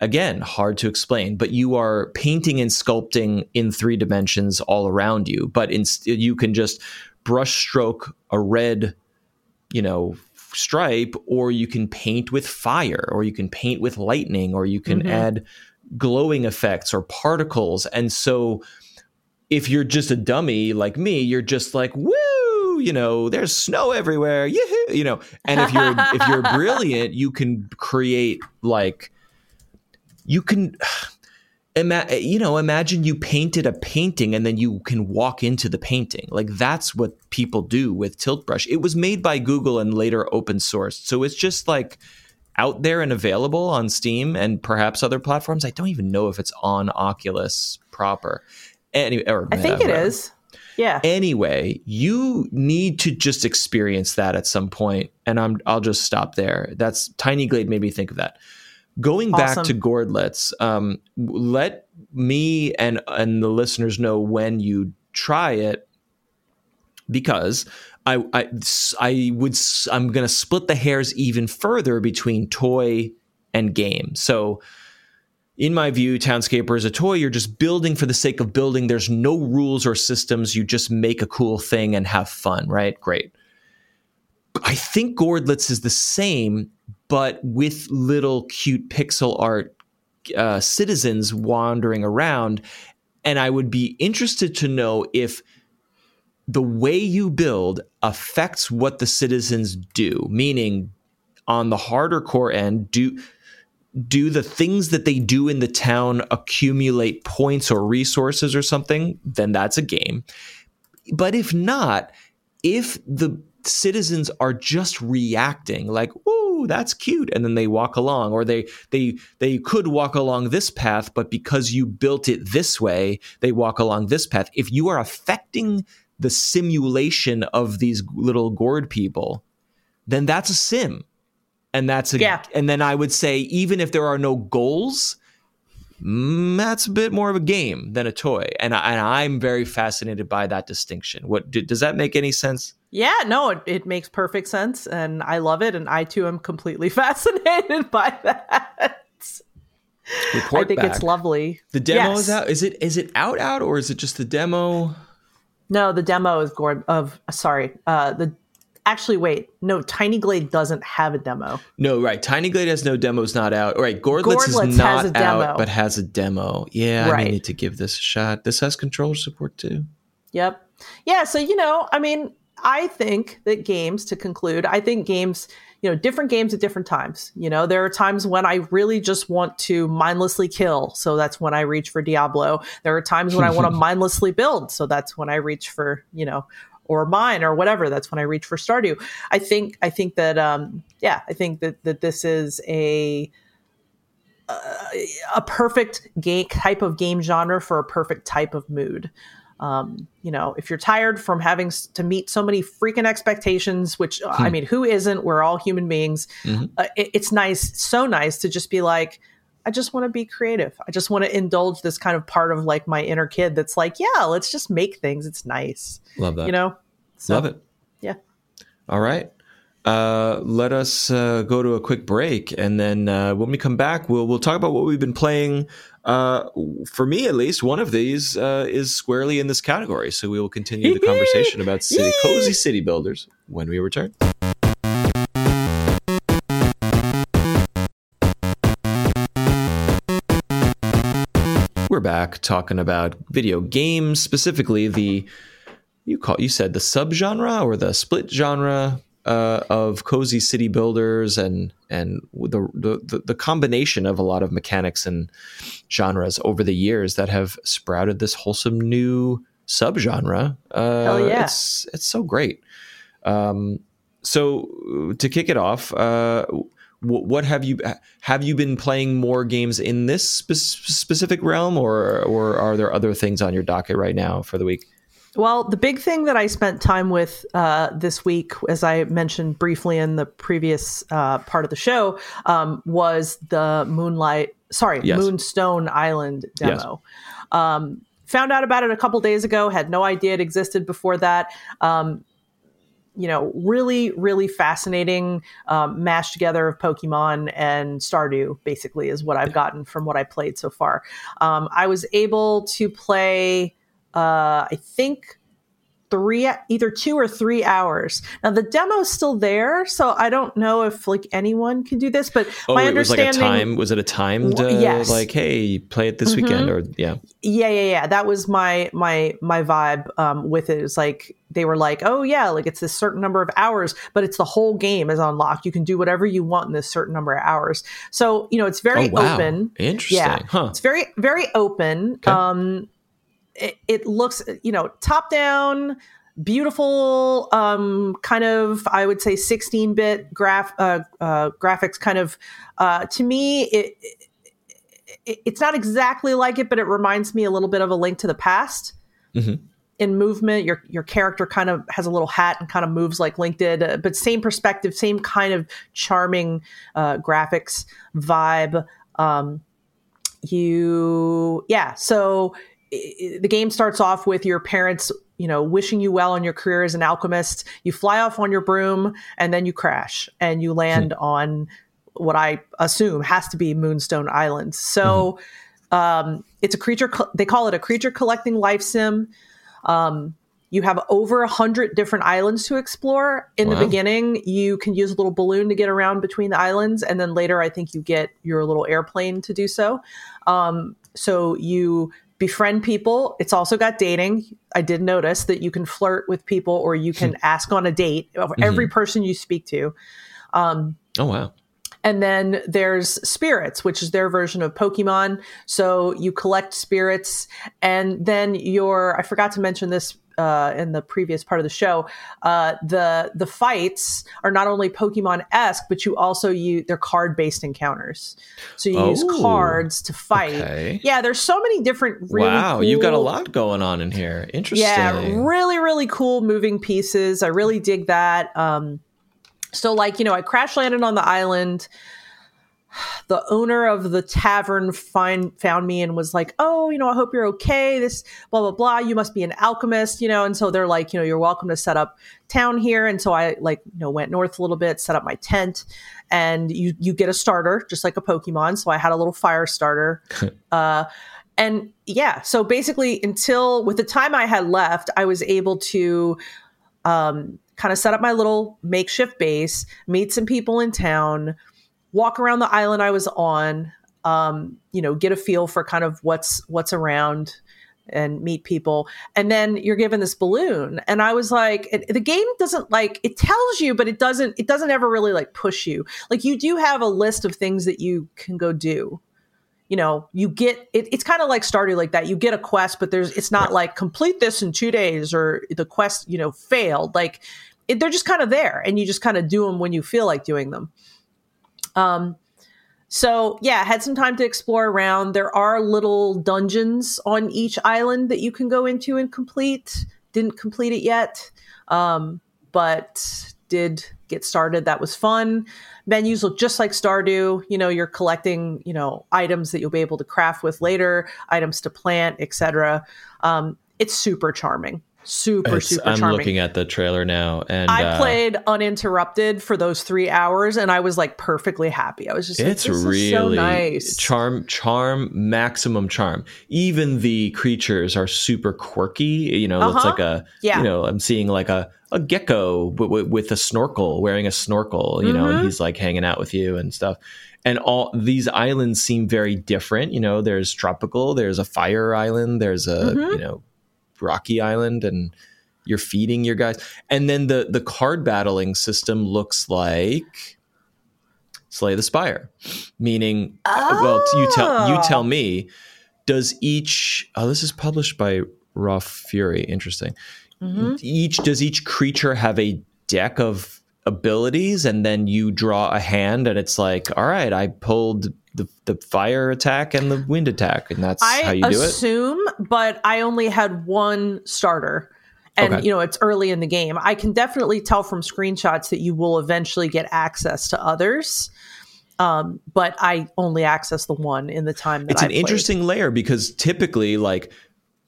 Again, hard to explain, but you are painting and sculpting in three dimensions all around you. But in, you can just brushstroke a red, you know, stripe or you can paint with fire or you can paint with lightning or you can Mhm. add glowing effects or particles and so if you're just a dummy like me you're just like woo you know there's snow everywhere yoo you know and if you're if you're brilliant you can create like you can ima- you know imagine you painted a painting and then you can walk into the painting. Like that's what people do with tilt brush. It was made by google and later open sourced. So it's just like out there and available on steam and perhaps other platforms. I don't even know if it's on oculus proper. Anyway or I think it whatever. is. Yeah. anyway you need to just experience that at some point and i'm i'll just stop there. That's tiny glade made me think of that going back Awesome. to Gourdlets um, let me and and the listeners know when you try it because I, I, I would I'm going to split the hairs even further between toy and game. So in my view, Townscaper is a toy. You're just building for the sake of building. There's no rules or systems. You just make a cool thing and have fun, right? Great. I think Gourdlets is the same, but with little cute pixel art uh, citizens wandering around. And I would be interested to know if the way you build affects what the citizens do, meaning on the harder core end, do do the things that they do in the town accumulate points or resources or something, then that's a game. But if not, if the citizens are just reacting like, "Ooh, that's cute," and then they walk along or they they they could walk along this path, but because you built it this way, they walk along this path. If you are affecting the simulation of these little gourd people, then that's a sim and that's a Yeah. and then i would say even if there are no goals mm, that's a bit more of a game than a toy and, I, and i'm very fascinated by that distinction what does that make any sense Yeah, no, it, it makes perfect sense, and I love it, and I too am completely fascinated by that. report I think back it's lovely. the demo Yes. is out is it is it out out or is it just the demo No, the demo is Gord of sorry. Uh the actually wait, no, Tiny Glade doesn't have a demo. no right tiny glade has no demos not out all right Gourdlets, Gourdlets is has not a demo. out but has a demo yeah i Right. may need to give this a shot this has controller support too Yep. Yeah, so you know, I mean, I think that games to conclude, I think games, you know, different games at different times. You know, there are times when I really just want to mindlessly kill, so that's when I reach for Diablo. There are times when I want to mindlessly build, so that's when I reach for, you know, or mine or whatever, that's when I reach for Stardew. I think I think that um yeah, I think that that this is a a perfect game type of game genre for a perfect type of mood. Um, you know, if you're tired from having to meet so many freaking expectations, which uh, I mean, who isn't? We're all human beings. Mhm. Uh, it- it's nice, so nice to just be like, I just want to be creative. I just want to indulge this kind of part of like my inner kid that's like, yeah, let's just make things. It's nice, love that you know. So, Love it. Yeah. All right. Uh, let us uh, go to a quick break, and then uh, when we come back, we'll we'll talk about what we've been playing. Uh, for me, at least, one of these uh, is squarely in this category. So we will continue the conversation about city, cozy city builders when we return. We're back talking about video games, specifically the you call you said the subgenre or the split genre uh, of cozy city builders and and the, the the combination of a lot of mechanics and genres over the years that have sprouted this wholesome new subgenre. Uh, Hell yeah. It's it's so great. Um, so to kick it off, uh, wh- what have you have you been playing more games in this spe- specific realm, or or are there other things on your docket right now for the week? Well, the big thing that I spent time with uh, this week, as I mentioned briefly in the previous uh, part of the show, um, was the Moonlight, sorry, Yes. Moonstone Island demo. Um, found out about it a couple days ago, had no idea it existed before that. Um, you know, really, really fascinating um, mash together of Pokemon and Stardew, basically, is what I've gotten from what I played so far. Um, I was able to play, uh, I think, three, either two or three hours. Now the demo's still there, so I don't know if like anyone can do this. But Oh, my it was like a understanding, time. Was it a timed? Uh, yes. Like, hey, play it this Mhm. weekend, or yeah. yeah, yeah, yeah. That was my my my vibe um, with it. It was like they were like, oh yeah, like it's this certain number of hours, but it's the whole game is unlocked. You can do whatever you want in this certain number of hours. So you know, it's very oh wow, open. interesting, Yeah. huh? It's very very open. Okay. Um, it, it looks you know top down beautiful um kind of i would say 16 bit graph uh, uh graphics kind of uh to me it, it it's not exactly like it but it reminds me a little bit of a link to the past Mhm. in movement your your character kind of has a little hat and kind of moves like link did uh, but same perspective same kind of charming uh graphics vibe um you yeah so i- i- the game starts off with your parents you know wishing you well in your career as an alchemist you fly off on your broom and then you crash and you land on what i assume has to be moonstone island so um, it's a creature co- they call it a creature collecting life sim um, you have over a hundred different islands to explore. In Wow. the beginning, you can use a little balloon to get around between the islands, and then later, I think you get your little airplane to do so. Um, so you befriend people. It's also got dating. I did notice that you can flirt with people, or you can ask on a date of every person you speak to. Um, Oh wow, and then there's spirits, which is their version of Pokemon. So you collect spirits, and then your I forgot to mention this uh, in the previous part of the show. Uh, the the fights are not only Pokemon esque, but you also use they're card based encounters. So you use Oh, cards to fight. okay. Yeah, there's so many different. Really wow, you've got a lot going on in here. Interesting. yeah, really, really cool moving pieces. I really dig that. Um, so, like, you know, I crash landed on the island. The owner of the tavern find found me and was like, "Oh, you know, I hope you're okay. This blah blah blah. You must be an alchemist, you know." And so they're like, "You know, you're welcome to set up town here." And so I like, you know, went north a little bit, set up my tent, and you you get a starter just like a Pokemon. So I had a little fire starter. uh, and yeah, so basically, until with the time I had left, I was able to um, kind of set up my little makeshift base, meet some people in town, walk around the island I was on, um, you know, get a feel for kind of what's what's around and meet people. And then you're given this balloon. And i was like it, the game doesn't like it tells you but it doesn't it doesn't ever really like push you. Like you do have a list of things that you can go do. You know you get it, it's kind of like stardew like that. You get a quest but there's it's not like complete this in two days or the quest you know failed. Like it, they're just kind of there and you just kind of do them when you feel like doing them um so yeah had some time to explore around. There are little dungeons on each island that you can go into and complete. Didn't complete it yet um but did get started. That was fun. Menus look just like stardew. You know you're collecting you know items that you'll be able to craft with later items to plant etc um, it's super charming super It's- super I'm charming looking at the trailer now, and i uh, played uninterrupted for those three hours and i was like perfectly happy i was just like, It's this really so nice charm, charm, maximum charm. Even the creatures are super quirky. You know, it's Uh-huh. like a, Yeah. you know, I'm seeing like a, a gecko w- w- with a snorkel, wearing a snorkel, you know, and Mhm. he's like hanging out with you and stuff. And all these islands seem very different. You know, there's tropical, there's a fire island, there's a, Mhm. you know, rocky island, and you're feeding your guys. And then the the card battling system looks like Slay the Spire, meaning uh, well, you tell you Oh. tell me. Does each? Oh, this is published by Raw Fury. Interesting. Mhm. Each does each creature have a deck of abilities, and then you draw a hand, and it's like, all right, I pulled the the fire attack and the wind attack, and that's how I you do it. I assume, but I only had one starter. And Okay. you know, it's early in the game. I can definitely tell from screenshots that you will eventually get access to others. Um, but I only access the one in the time that it's an interesting layer because typically like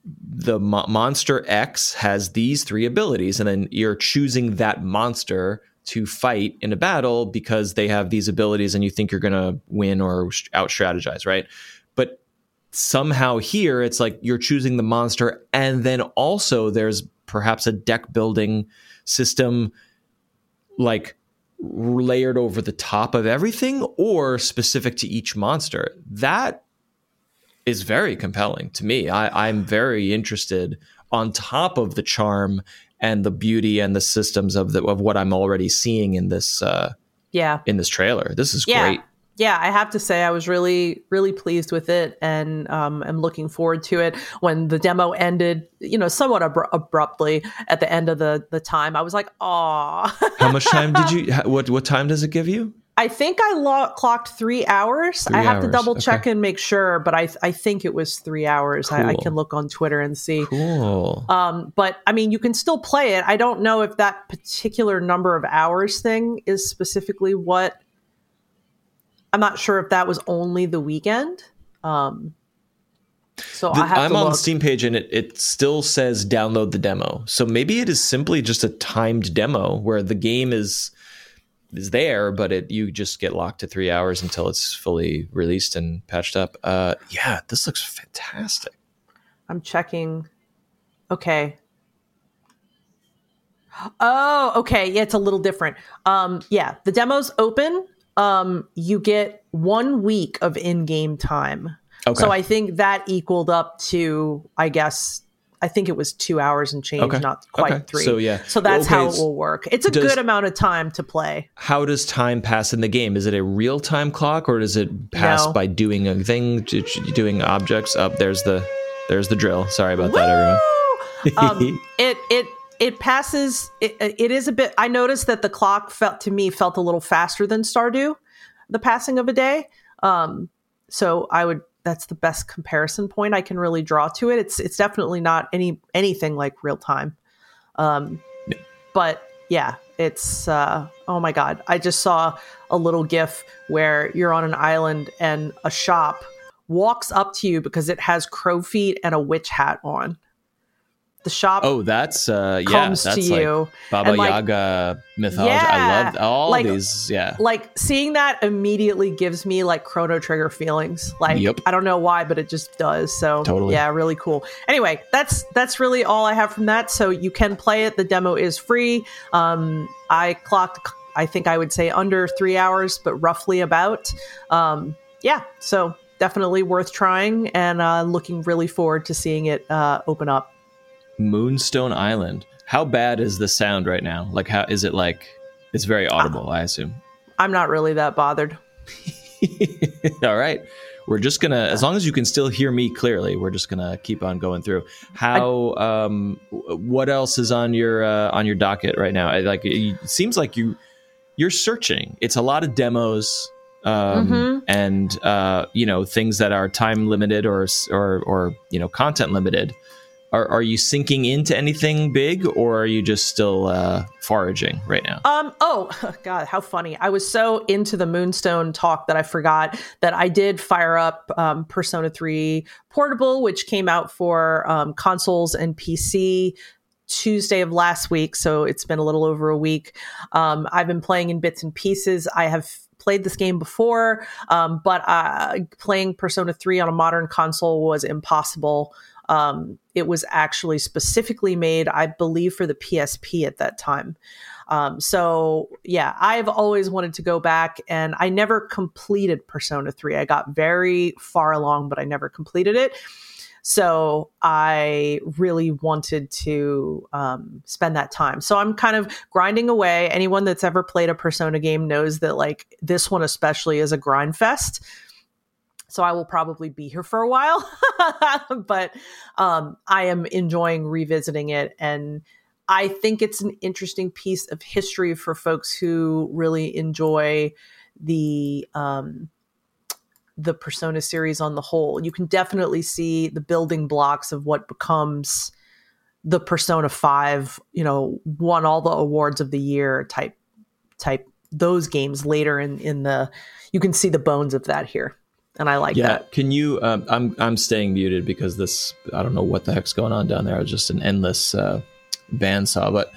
the mo- monster x has these three abilities and then you're choosing that monster to fight in a battle because they have these abilities and you think you're going to win or out strategize right but somehow here it's like you're choosing the monster and then also there's perhaps a deck building system like layered over the top of everything or specific to each monster. That is very compelling to me. I, I'm very interested on top of the charm and the beauty and the systems of the, of what I'm already seeing in this uh, yeah in this trailer. This is yeah. great. Yeah, I have to say I was really, really pleased with it, and um, am looking forward to it. When the demo ended, you know, somewhat abru- abruptly at the end of the the time, I was like, "Aw." How much time did you? What what time does it give you? I think I lo- clocked three hours. Three I have hours, to double check okay. and make sure, but I I think it was three hours. I, I can look on Twitter and see. Cool. Um, but I mean, you can still play it. I don't know if that particular number of hours thing is specifically what. I'm not sure if that was only the weekend. Um, so The- I have I'm to on the Steam page and it, it still says download the demo. So maybe it is simply just a timed demo where the game is is there, but it you just get locked to three hours until it's fully released and patched up. Uh, yeah, this looks fantastic. I'm checking. Okay. Oh, okay. Yeah, it's a little different. Um, yeah, the demo's open. Um, you get one week of in-game time. Okay. So I think that equaled up to, I guess, I think it was two hours and change, Okay. not quite Okay. three. So, yeah. So that's Okay, how it will work. It's a does- good amount of time to play. How does time pass in the game? Is it a real time clock or does it pass No. by doing a thing, doing objects? Up there's the there's the drill. Sorry about that, everyone. Um, it it it passes. It, it is a bit. I noticed that the clock felt to me felt a little faster than Stardew, the passing of a day. Um, so I would. That's the best comparison point I can really draw to it. It's it's definitely not any anything like real time. Um, but yeah, it's uh, oh my god! I just saw a little GIF where you're on an island and a shop walks up to you because it has crow feet and a witch hat on. The shop Oh, that's uh yeah, comes that's to like you. Baba and, like- Yaga mythology. I love all like- these. Yeah. Like seeing that immediately gives me like Chrono Trigger feelings. Like Yep. I don't know why, but it just does. So Totally. yeah, really cool. Anyway, that's that's really all I have from that. So you can play it. The demo is free. Um, I clocked. I think I would say under three hours, but roughly about. Um, yeah, so definitely worth trying, and uh, looking really forward to seeing it uh, open up. Moonstone Island. How bad is the sound right now? Like how is it like it's very audible, I assume. I'm not really that bothered. All right. We're just gonna as long as you can still hear me clearly, we're just gonna keep on going through. How um what else is on your uh, on your docket right now? I, like it seems like you you're searching. It's a lot of demos um Mhm. and uh you know things that are time limited or or or you know content limited. Are, are you sinking into anything big or are you just still uh, foraging right now? Um. Oh God, how funny! I was so into the Moonstone talk that I forgot that I did fire up um, Persona Three Portable, which came out for um, consoles and PC Tuesday of last week. So it's been a little over a week. Um, I've been playing in bits and pieces. I have played this game before, um, but uh, playing Persona Three on a modern console was impossible. Um, it was actually specifically made, I believe, for the PSP at that time. Um, so yeah, I've always wanted to go back, and I never completed Persona Three. I got very far along, but I never completed it. So I really wanted to um, spend that time. So I'm kind of grinding away. Anyone that's ever played a Persona game knows that like this one especially is a grind fest so I will probably be here for a while. but um, I am enjoying revisiting it, and I think it's an interesting piece of history for folks who really enjoy the um, the Persona series on the whole. You can definitely see the building blocks of what becomes the Persona Five. You know, won all the awards of the year type type those games later in in the. You can see the bones of that here and I like yeah, that. can you? Um, I'm I'm staying muted because this I don't know what the heck's going on down there. It's just an endless uh, bandsaw. But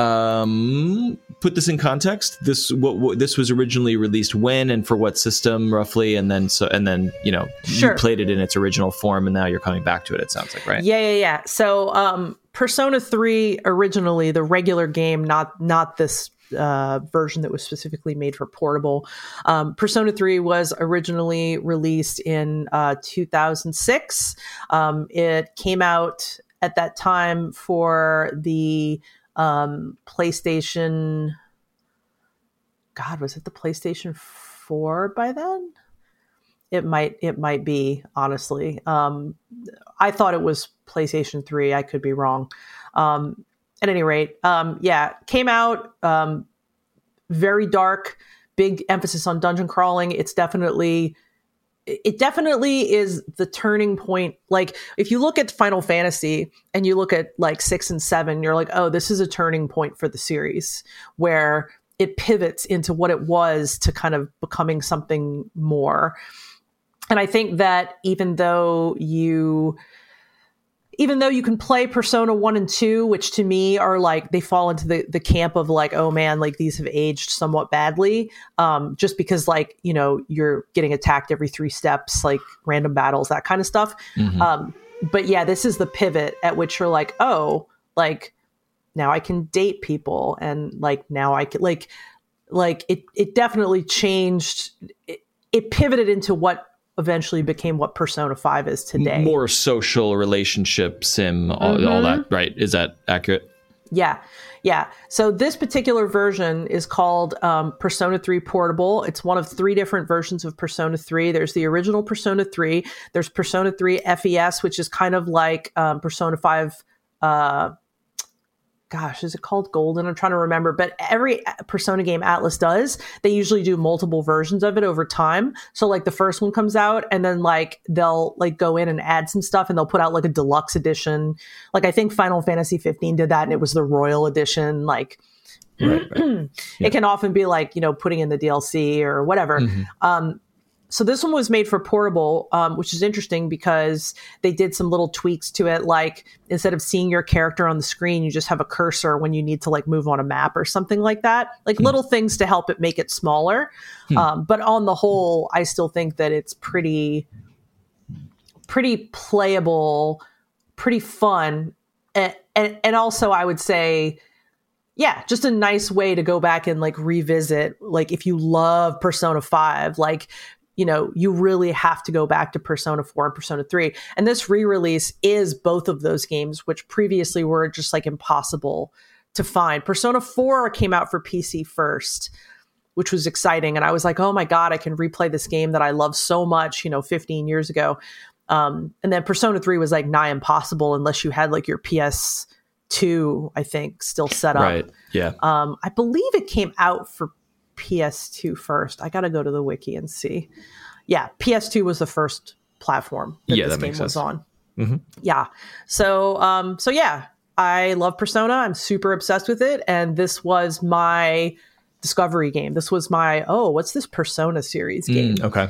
um, put this in context. This what, what this was originally released when and for what system roughly, and then so and then you know Sure. you played it in its original form, and now you're coming back to it. It sounds like right. Yeah, yeah, yeah. So, um, Persona Three originally the regular game, not not this uh, version that was specifically made for portable. Um, Persona Three was originally released in uh, 2006. Um, it came out at that time for the um, PlayStation. God, was it the PlayStation Four by then? It might. It might be honestly. Um, I thought it was PlayStation 3. I could be wrong. Um, at any rate, um, yeah, came out um, very dark, big emphasis on dungeon crawling. It's definitely it definitely is the turning point. Like if you look at Final Fantasy and you look at like 6 and 7, you're like, "Oh, this is a turning point for the series where it pivots into what it was to kind of becoming something more." And I think that even though you even though you can play persona 1 and 2 which to me are like they fall into the, the camp of like oh man like these have aged somewhat badly um, just because like you know you're getting attacked every three steps like random battles that kind of stuff Mhm. um, but yeah this is the pivot at which you're like oh like now i can date people and like now i can like like it it definitely changed it, it pivoted into what eventually became what persona 5 is today More social relationship sim, all, all that, right? Is that accurate? Yeah, yeah. So this particular version is called um, Persona 3 Portable. It's one of three different versions of Persona 3. There's the original Persona 3. There's Persona 3 FES, which is kind of like um, Persona 5. Uh, gosh, is it called Golden? I'm trying to remember. But every Persona game Atlus does, they usually do multiple versions of it over time. So like the first one comes out, and then like they'll like go in and add some stuff, and they'll put out like a deluxe edition. Like I think Final Fantasy 15 did that, and it was the Royal Edition. Like Right. right. it can often be like you know putting in the DLC or whatever. Mhm. Um, so this one was made for portable, um, which is interesting because they did some little tweaks to it. Like instead of seeing your character on the screen, you just have a cursor when you need to like move on a map or something like that. Like little things to help it make it smaller. Hmm. Um, but on the whole, I still think that it's pretty, pretty playable, pretty fun, and and, and also I would say yeah, just a nice way to go back and like revisit. Like if you love Persona 5, like, you know, you really have to go back to Persona 4 and Persona 3. And this re release is both of those games, which previously were just like impossible to find. Persona 4 came out for PC first, which was exciting. And I was like, oh my God, I can replay this game that I love so much, you know, 15 years ago. Um, and then Persona 3 was like nigh impossible unless you had like your PS two, I think, still set up. Right. Yeah. Um, I believe it came out for PS2 first. I got to go to the wiki and see. Yeah, PS2 was the first platform that Yeah, this that game makes was sense. on. Mhm. Yeah. So, um, so yeah, I love Persona. I'm super obsessed with it, and this was my discovery game. This was my oh, what's this Persona series game? Mm, okay.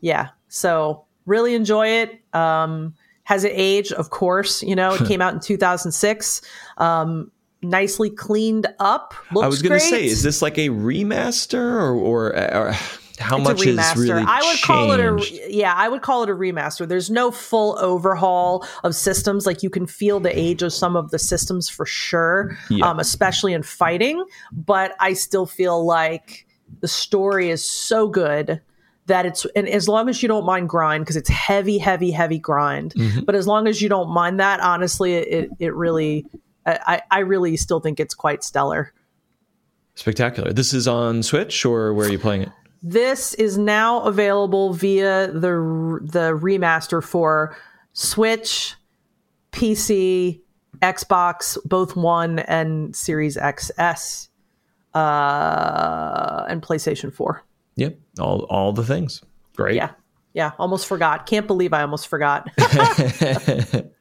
yeah so really enjoy it um has it aged of course you know it came out in 2006 um nicely cleaned up looks I was going to say, is this like a remaster or, or, or how It's much is really I would call it a yeah, I would call it a remaster. There's no full overhaul of systems. Like you can feel the age of some of the systems for sure, Yeah. um, especially in fighting. But I still feel like the story is so good that it's and as long as you don't mind grind because it's heavy, heavy, heavy grind. Mhm. But as long as you don't mind that, honestly, it it really. I, I really still think it's quite stellar. Spectacular. This is on Switch or where are you playing it? This is now available via the the remaster for Switch, PC, Xbox, both One and Series XS, uh, and PlayStation Four. Yep. All all the things. Great. Yeah, yeah. Almost forgot. Can't believe I almost forgot.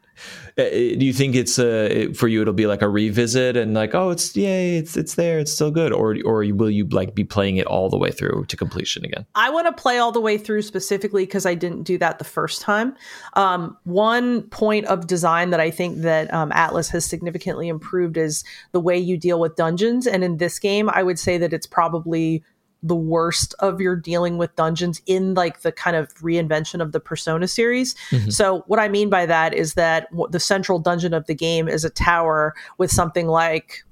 Uh, do you think it's uh, for you? It'll be like a revisit and like, oh, it's yay, it's it's there, it's still good, or or will you like be playing it all the way through to completion again? I want to play all the way through specifically because I didn't do that the first time. Um, one point of design that I think that um, Atlus has significantly improved is the way you deal with dungeons, and in this game, I would say that it's probably the worst of your dealing with dungeons in like the kind of reinvention of the persona series mm-hmm. so what i mean by that is that the central dungeon of the game is a tower with something like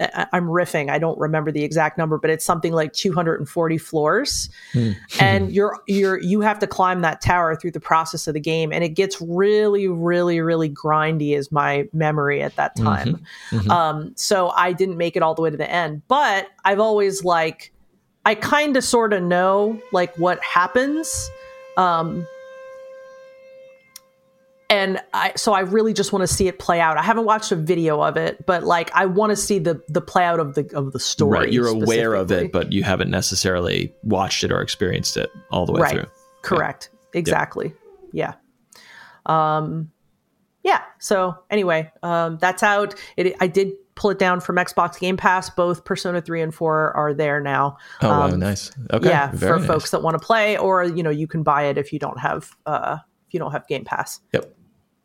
I'm riffing. I don't remember the exact number, but it's something like 240 floors, mm. and you're you're you have to climb that tower through the process of the game, and it gets really, really, really grindy. Is my memory at that mm-hmm. time. Mm-hmm. Mm-hmm. Um, so I didn't make it all the way to the end, but I've always like I kind of sort of know like what happens. Um, and I so I really just want to see it play out. I haven't watched a video of it, but like I want to see the the play out of the of the story. Right, you're aware of it, but you haven't necessarily watched it or experienced it all the way right. through. Correct. Yeah. Exactly. Yeah. yeah. Um yeah. So anyway, um that's out. It I did pull it down from Xbox Game Pass. Both Persona 3 and 4 are there now. Oh, um, wow, nice. Okay. Yeah, for nice. folks that want to play or you know, you can buy it if you don't have uh if you don't have Game Pass. Yep.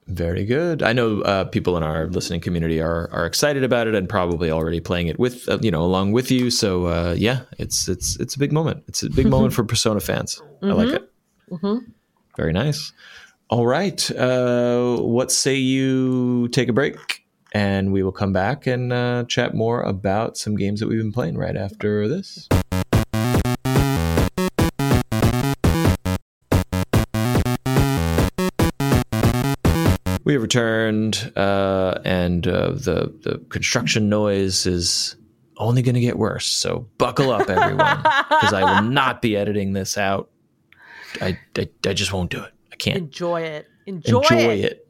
Very good. I know uh, people in our listening community are are excited about it and probably already playing it with uh, you know along with you. So uh, yeah, it's it's it's a big moment. It's a big moment for Persona fans. Mm-hmm. I like it. Mm-hmm. Very nice. All right. Uh, what say you take a break and we will come back and uh, chat more about some games that we've been playing right after this. We have returned, uh, and uh, the the construction noise is only going to get worse. So buckle up, everyone, because I will not be editing this out. I, I, I just won't do it. I can't enjoy it. Enjoy, enjoy it. it.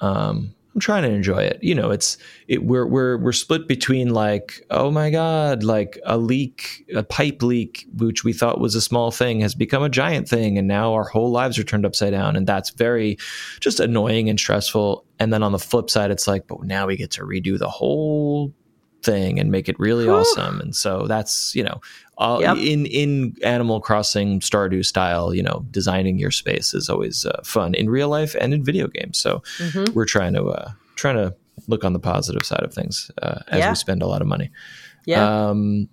Um, I'm trying to enjoy it. You know, it's it we're we're we're split between like, oh my god, like a leak, a pipe leak, which we thought was a small thing has become a giant thing and now our whole lives are turned upside down and that's very just annoying and stressful. And then on the flip side it's like, but now we get to redo the whole thing and make it really awesome. And so that's, you know, uh, yep. in in Animal Crossing Stardew style, you know, designing your space is always uh, fun in real life and in video games. So mm-hmm. we're trying to uh, trying to look on the positive side of things uh, as yeah. we spend a lot of money. Yeah. Um,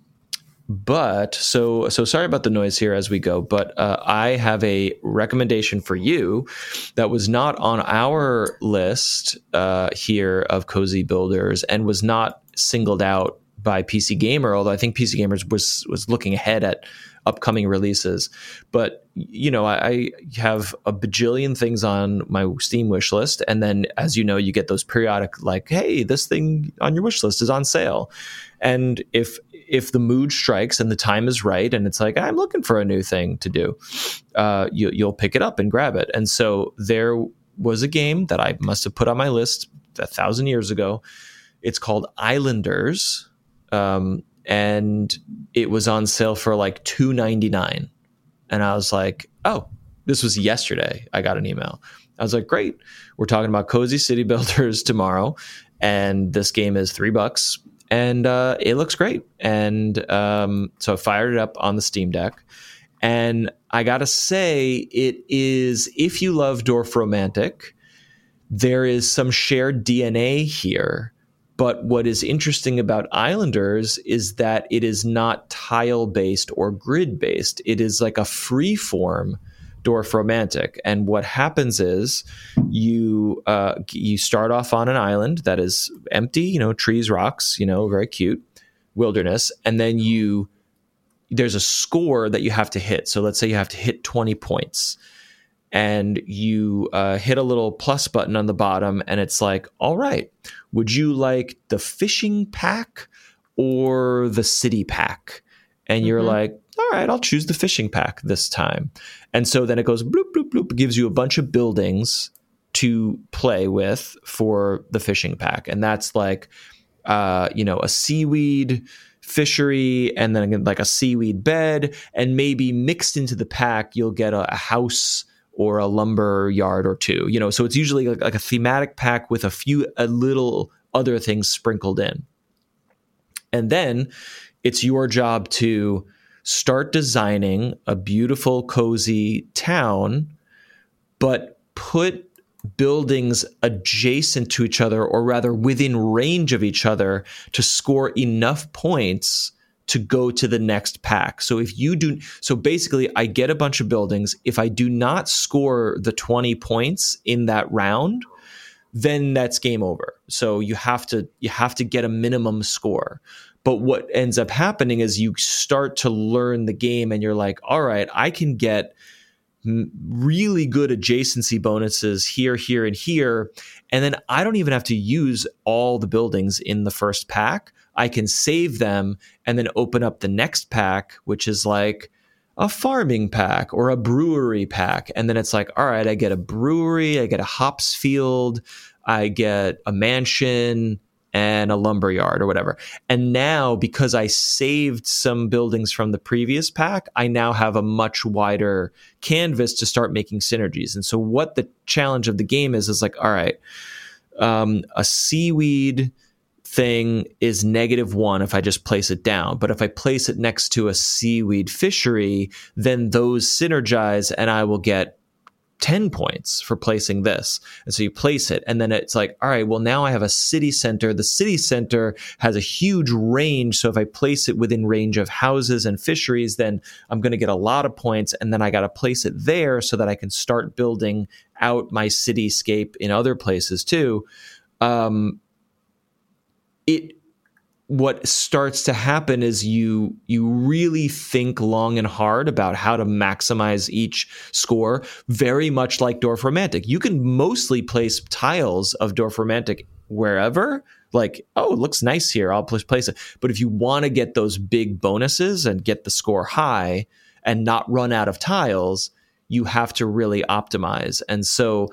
but so so sorry about the noise here as we go but uh, i have a recommendation for you that was not on our list uh, here of cozy builders and was not singled out by PC Gamer, although I think PC Gamers was was looking ahead at upcoming releases. But you know, I, I, have a bajillion things on my Steam wish list, and then as you know, you get those periodic like, "Hey, this thing on your wish list is on sale," and if if the mood strikes and the time is right, and it's like I'm looking for a new thing to do, uh, you, you'll pick it up and grab it. And so there was a game that I must have put on my list a thousand years ago. It's called Islanders um, and it was on sale for like two ninety nine, and I was like, oh, this was yesterday. I got an email. I was like, great. We're talking about cozy city builders tomorrow, and this game is three bucks, and uh, it looks great. And um, so I fired it up on the Steam Deck, and I gotta say, it is if you love Dorfromantik, there is some shared DNA here but what is interesting about Islanders is that it is not tile based or grid based. It is like a free form Dorfromantik. And what happens is you uh, you start off on an island that is empty, you know, trees, rocks, you know, very cute wilderness, and then you there's a score that you have to hit. So let's say you have to hit 20 points and you uh, hit a little plus button on the bottom, and it's like, all right, would you like the fishing pack or the city pack? And mm-hmm. you're like, all right, I'll choose the fishing pack this time. And so then it goes bloop, bloop, bloop, gives you a bunch of buildings to play with for the fishing pack. And that's like, uh, you know, a seaweed fishery and then like a seaweed bed. And maybe mixed into the pack, you'll get a, a house or a lumber yard or two. You know, so it's usually like, like a thematic pack with a few a little other things sprinkled in. And then it's your job to start designing a beautiful, cozy town, but put buildings adjacent to each other, or rather within range of each other, to score enough points to go to the next pack. So if you do so basically I get a bunch of buildings if I do not score the 20 points in that round then that's game over. So you have to you have to get a minimum score. But what ends up happening is you start to learn the game and you're like, "All right, I can get really good adjacency bonuses here, here, and here. And then I don't even have to use all the buildings in the first pack. I can save them and then open up the next pack, which is like a farming pack or a brewery pack. And then it's like, all right, I get a brewery, I get a hops field, I get a mansion, and a lumber yard or whatever. And now, because I saved some buildings from the previous pack, I now have a much wider canvas to start making synergies. And so, what the challenge of the game is is like, all right, um, a seaweed thing is negative one if I just place it down. But if I place it next to a seaweed fishery, then those synergize and I will get 10 points for placing this. And so you place it, and then it's like, all right, well, now I have a city center. The city center has a huge range. So if I place it within range of houses and fisheries, then I'm going to get a lot of points. And then I got to place it there so that I can start building out my cityscape in other places too. Um, it what starts to happen is you you really think long and hard about how to maximize each score very much like Dorfromantik. you can mostly place tiles of Dorfromantik wherever like oh it looks nice here i'll place it but if you want to get those big bonuses and get the score high and not run out of tiles you have to really optimize and so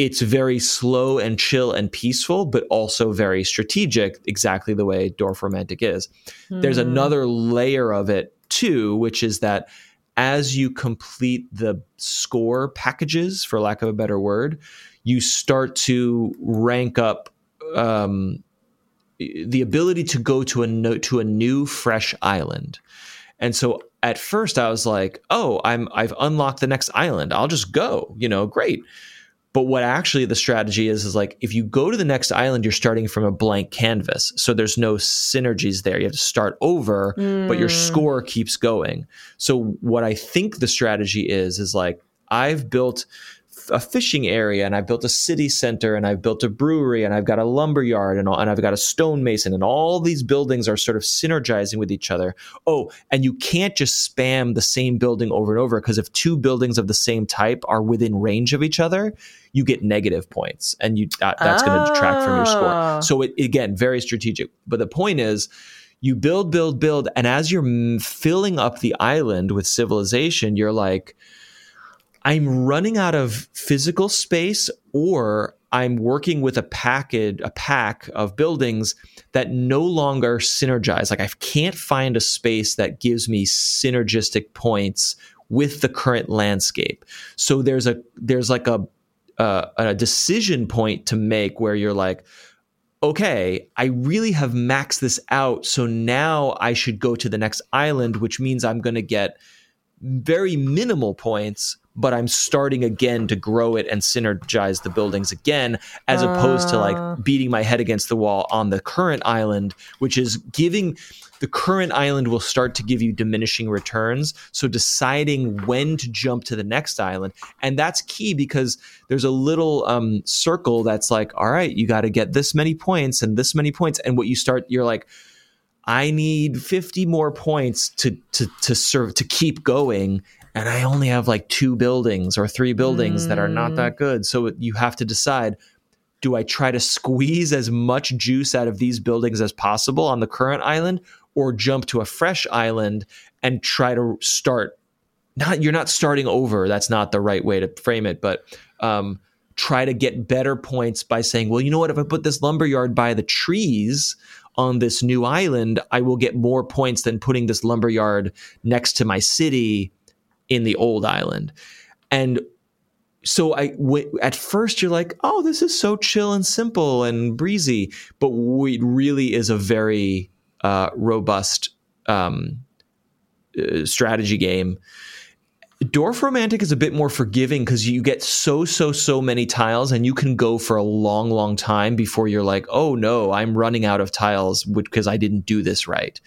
it's very slow and chill and peaceful, but also very strategic, exactly the way Dorfromantik is. Mm. There's hmm. another layer of it too, which is that as you complete the score packages, for lack of a better word, you start to rank up um, the ability to go to a no, to a new fresh island. And so at first I was like, "Oh, I'm I've unlocked the next island. I'll just go. You know, great." But what actually the strategy is is like if you go to the next island, you're starting from a blank canvas. So there's no synergies there. You have to start over, mm. but your hmm. score keeps going. So what I think the strategy is is like I've built a fishing area and I've built a city center and I've built a brewery and I've got a lumber yard and, and I've got a stonemason and all these buildings are sort of synergizing with each other. Oh, and you can't just spam the same building over and over because if two buildings of the same type are within range of each other, you get negative points and you that, that's oh. going to detract from your score. Oh. So it, again, very strategic. But the point is you build, build, build, and as you're filling up the island with civilization, you're like, I'm running out of physical space or I'm working with a package, a pack of buildings that no longer synergize. Like I can't find a space that gives me synergistic points with the current landscape. So there's a there's like a uh, a decision point to make where you're like, okay, I really have maxed this out. So now I should go to the next island, which means I'm going to get very minimal points but I'm starting again to grow it and synergize the buildings again, as opposed to like ah. beating my head against the wall on the current island, which is giving the current island will start to give you diminishing returns. So deciding when to jump to the next island, and that's key because there's a little um, circle that's like, all right, you got to get this many points and this many points, and what you start, you're like. I need 50 more points to to to serve to keep going and I only have like two buildings or three buildings mm. that are not that mm. good. So you have to decide do I try to squeeze as much juice out of these buildings as possible on the current island or jump to a fresh island and try to start not you're not starting over that's not the right way to frame it but um, try to get better points by saying well you know what if i put this lumberyard by the trees on this new island i will get more points than putting this lumberyard next to my city in the old island. And so I w- at first you're like, oh, this is so chill and simple and breezy, but it really is a very uh, robust um, uh, strategy game. Dorfromantik is a bit more forgiving because you get so so so many tiles and you can go for a long long time before you're like, oh no, I'm running out of tiles because I didn't do this right.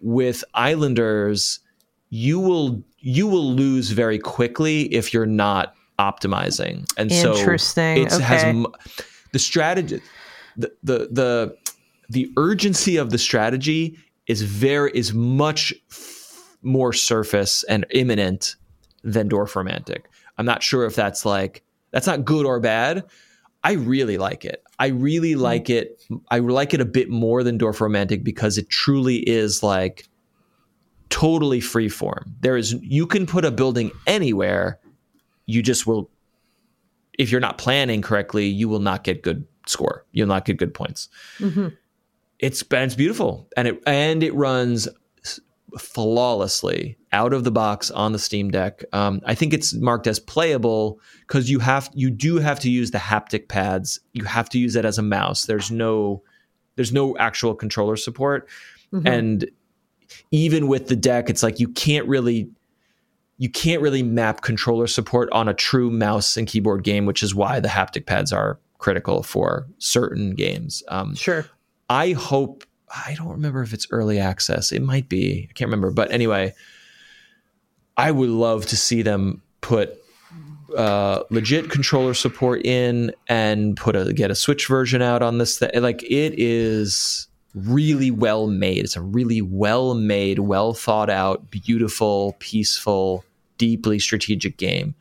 With Islanders, you will you will lose very quickly if you're not optimizing. And so it okay. has the strategy the, the the the urgency of the strategy is very is much more surface and imminent than Dorfromantik. I'm not sure if that's like that's not good or bad. I really like it. I really mm-hmm. like it. I like it a bit more than Dorfromantik because it truly is like totally free form. There is you can put a building anywhere. You just will if you're not planning correctly, you will not get good score. You'll not get good points. Mm-hmm. It's it's beautiful and it and it runs flawlessly out of the box on the Steam Deck. Um, I think it's marked as playable because you have you do have to use the haptic pads. You have to use it as a mouse. There's no there's no actual controller support, mm-hmm. and even with the deck, it's like you can't really you can't really map controller support on a true mouse and keyboard game, which is why the haptic pads are critical for certain games. Um, sure. I hope I don't remember if it's early access. It might be. I can't remember. But anyway, I would love to see them put uh, legit controller support in and put a get a Switch version out on this. Thing. Like it is really well made. It's a really well made, well thought out, beautiful, peaceful, deeply strategic game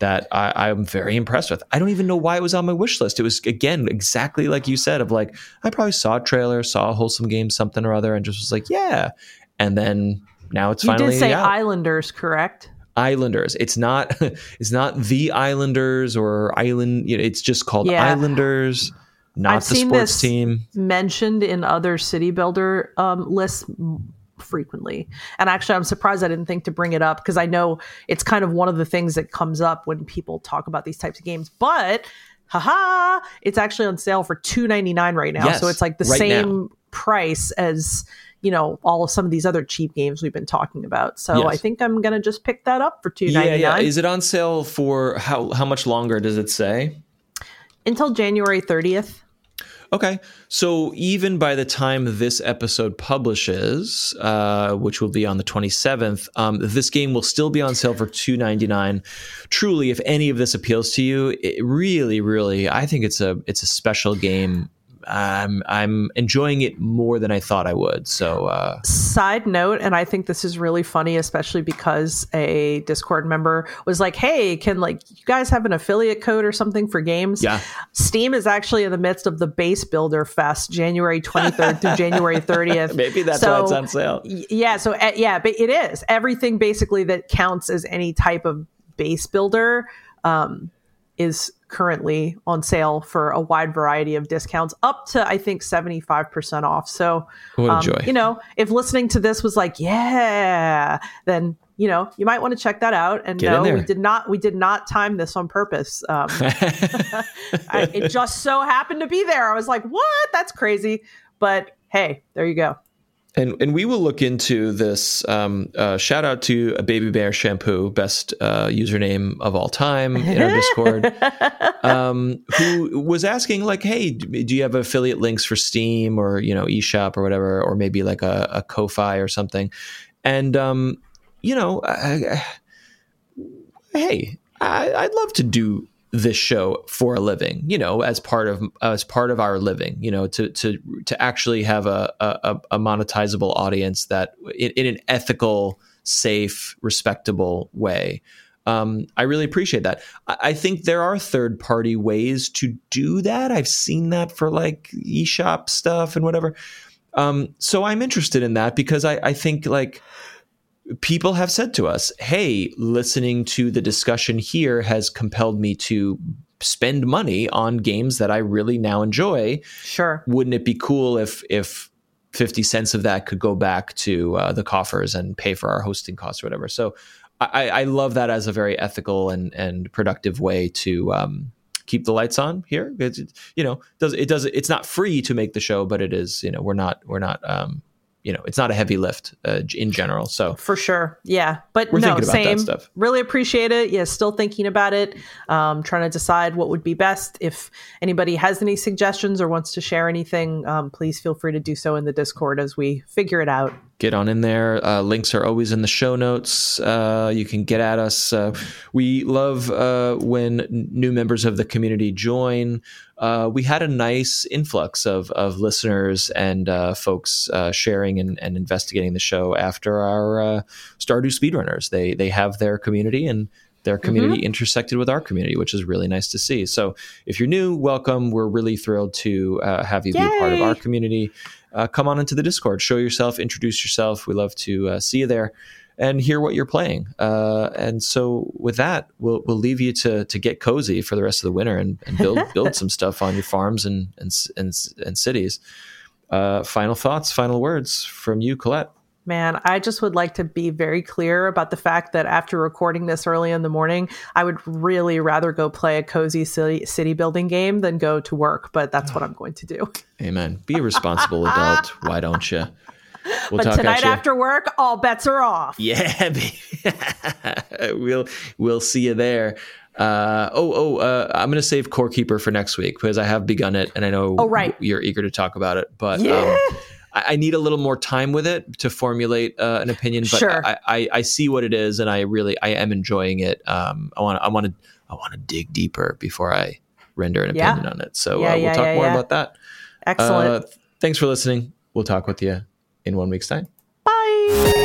that I, am very impressed with. I don't even know why it was on my wish list. It was again exactly like you said of like I probably saw a trailer, saw a wholesome game, something or other, and just was like, yeah. And then now it's you finally. You did say out. Islanders, correct? Islanders. It's not. It's not the Islanders or Island. You know, it's just called yeah. Islanders. Not I've the sports team. Mentioned in other city builder um, lists frequently. And actually, I'm surprised I didn't think to bring it up because I know it's kind of one of the things that comes up when people talk about these types of games. But haha, it's actually on sale for two ninety nine right now. Yes, so it's like the right same now. price as you know all of some of these other cheap games we've been talking about. So yes. I think I'm gonna just pick that up for two ninety nine. Yeah, yeah. Is it on sale for how how much longer does it say? Until January thirtieth. Okay, so even by the time this episode publishes, uh, which will be on the 27th, um, this game will still be on sale for 2.99. Truly, if any of this appeals to you, it really, really, I think it's a it's a special game I'm I'm enjoying it more than I thought I would. So, uh, side note, and I think this is really funny, especially because a Discord member was like, "Hey, can like you guys have an affiliate code or something for games?" Yeah, Steam is actually in the midst of the Base Builder Fest, January 23rd through January 30th. Maybe that's so, why it's on sale. Yeah, so uh, yeah, but it is everything basically that counts as any type of base builder. Um, is currently on sale for a wide variety of discounts, up to I think seventy five percent off. So, um, you know, if listening to this was like, yeah, then you know you might want to check that out. And Get no, we did not we did not time this on purpose. Um, I, it just so happened to be there. I was like, what? That's crazy. But hey, there you go. And and we will look into this. Um, uh, shout out to a Baby Bear Shampoo, best uh, username of all time in our Discord, um, who was asking like, "Hey, do you have affiliate links for Steam or you know eShop or whatever, or maybe like a, a Ko-fi or something?" And um, you know, I, I, hey, I, would love to do this show for a living you know as part of as part of our living you know to to to actually have a a, a monetizable audience that in, in, an ethical safe respectable way um, I really appreciate that. I, I think there are third party ways to do that. I've seen that for like eShop stuff and whatever. Um, so I'm interested in that because I, I think like people have said to us, hey, listening to the discussion here has compelled me to spend money on games that I really now enjoy. Sure. Wouldn't it be cool if if 50 cents of that could go back to uh, the coffers and pay for our hosting costs or whatever. So I, I love that as a very ethical and and productive way to um, keep the lights on here. It's, you know, does it does it's not free to make the show, but it is. You know, we're not we're not. Um, you know, it's not a heavy lift uh, in general. So for sure, yeah. But We're no, thinking about same. that stuff. Really appreciate it. Yeah, still thinking about it. Um, trying to decide what would be best. If anybody has any suggestions or wants to share anything, um, please feel free to do so in the Discord as we figure it out. get on in there. Uh, links are always in the show notes. Uh, you can get at us. Uh, we love uh, when new members of the community join. Uh, we had a nice influx of, of listeners and uh, folks uh, sharing and, and investigating the show after our uh, Stardew speedrunners. They they have their community and their community intersected with our community, which is really nice to see. So if you're new, welcome. We're really thrilled to uh, have you be a part of our community. Uh, come on into the Discord, show yourself, introduce yourself. We love to uh, see you there and hear what you're playing. Uh, and so with that, we'll we'll leave you to to get cozy for the rest of the winter and, and build build some stuff on your farms and and and, and cities. Uh, final thoughts, final words from you, Colette. Man, I just would like to be very clear about the fact that after recording this early in the morning, I would really rather go play a cozy city, city building game than go to work, but that's what I'm going to do. Amen. Be a responsible adult. Why don't you? We'll But talk tonight after work, all bets are off. Yeah, we'll we'll see you there. Uh, oh, oh, uh, I'm going to save Core Keeper for next week because I have begun it, and I know Oh, right. you're eager to talk about it. But Yeah. um, I, I need a little more time with it to formulate uh, an opinion. But Sure. I, I, I see what it is, and I really I am enjoying it. Um, I want I want to I want to dig deeper before I render an Yeah. opinion on it. So Yeah, uh, we'll talk more about that. Excellent. Uh, thanks for listening. We'll talk with you in one week's time. Bye.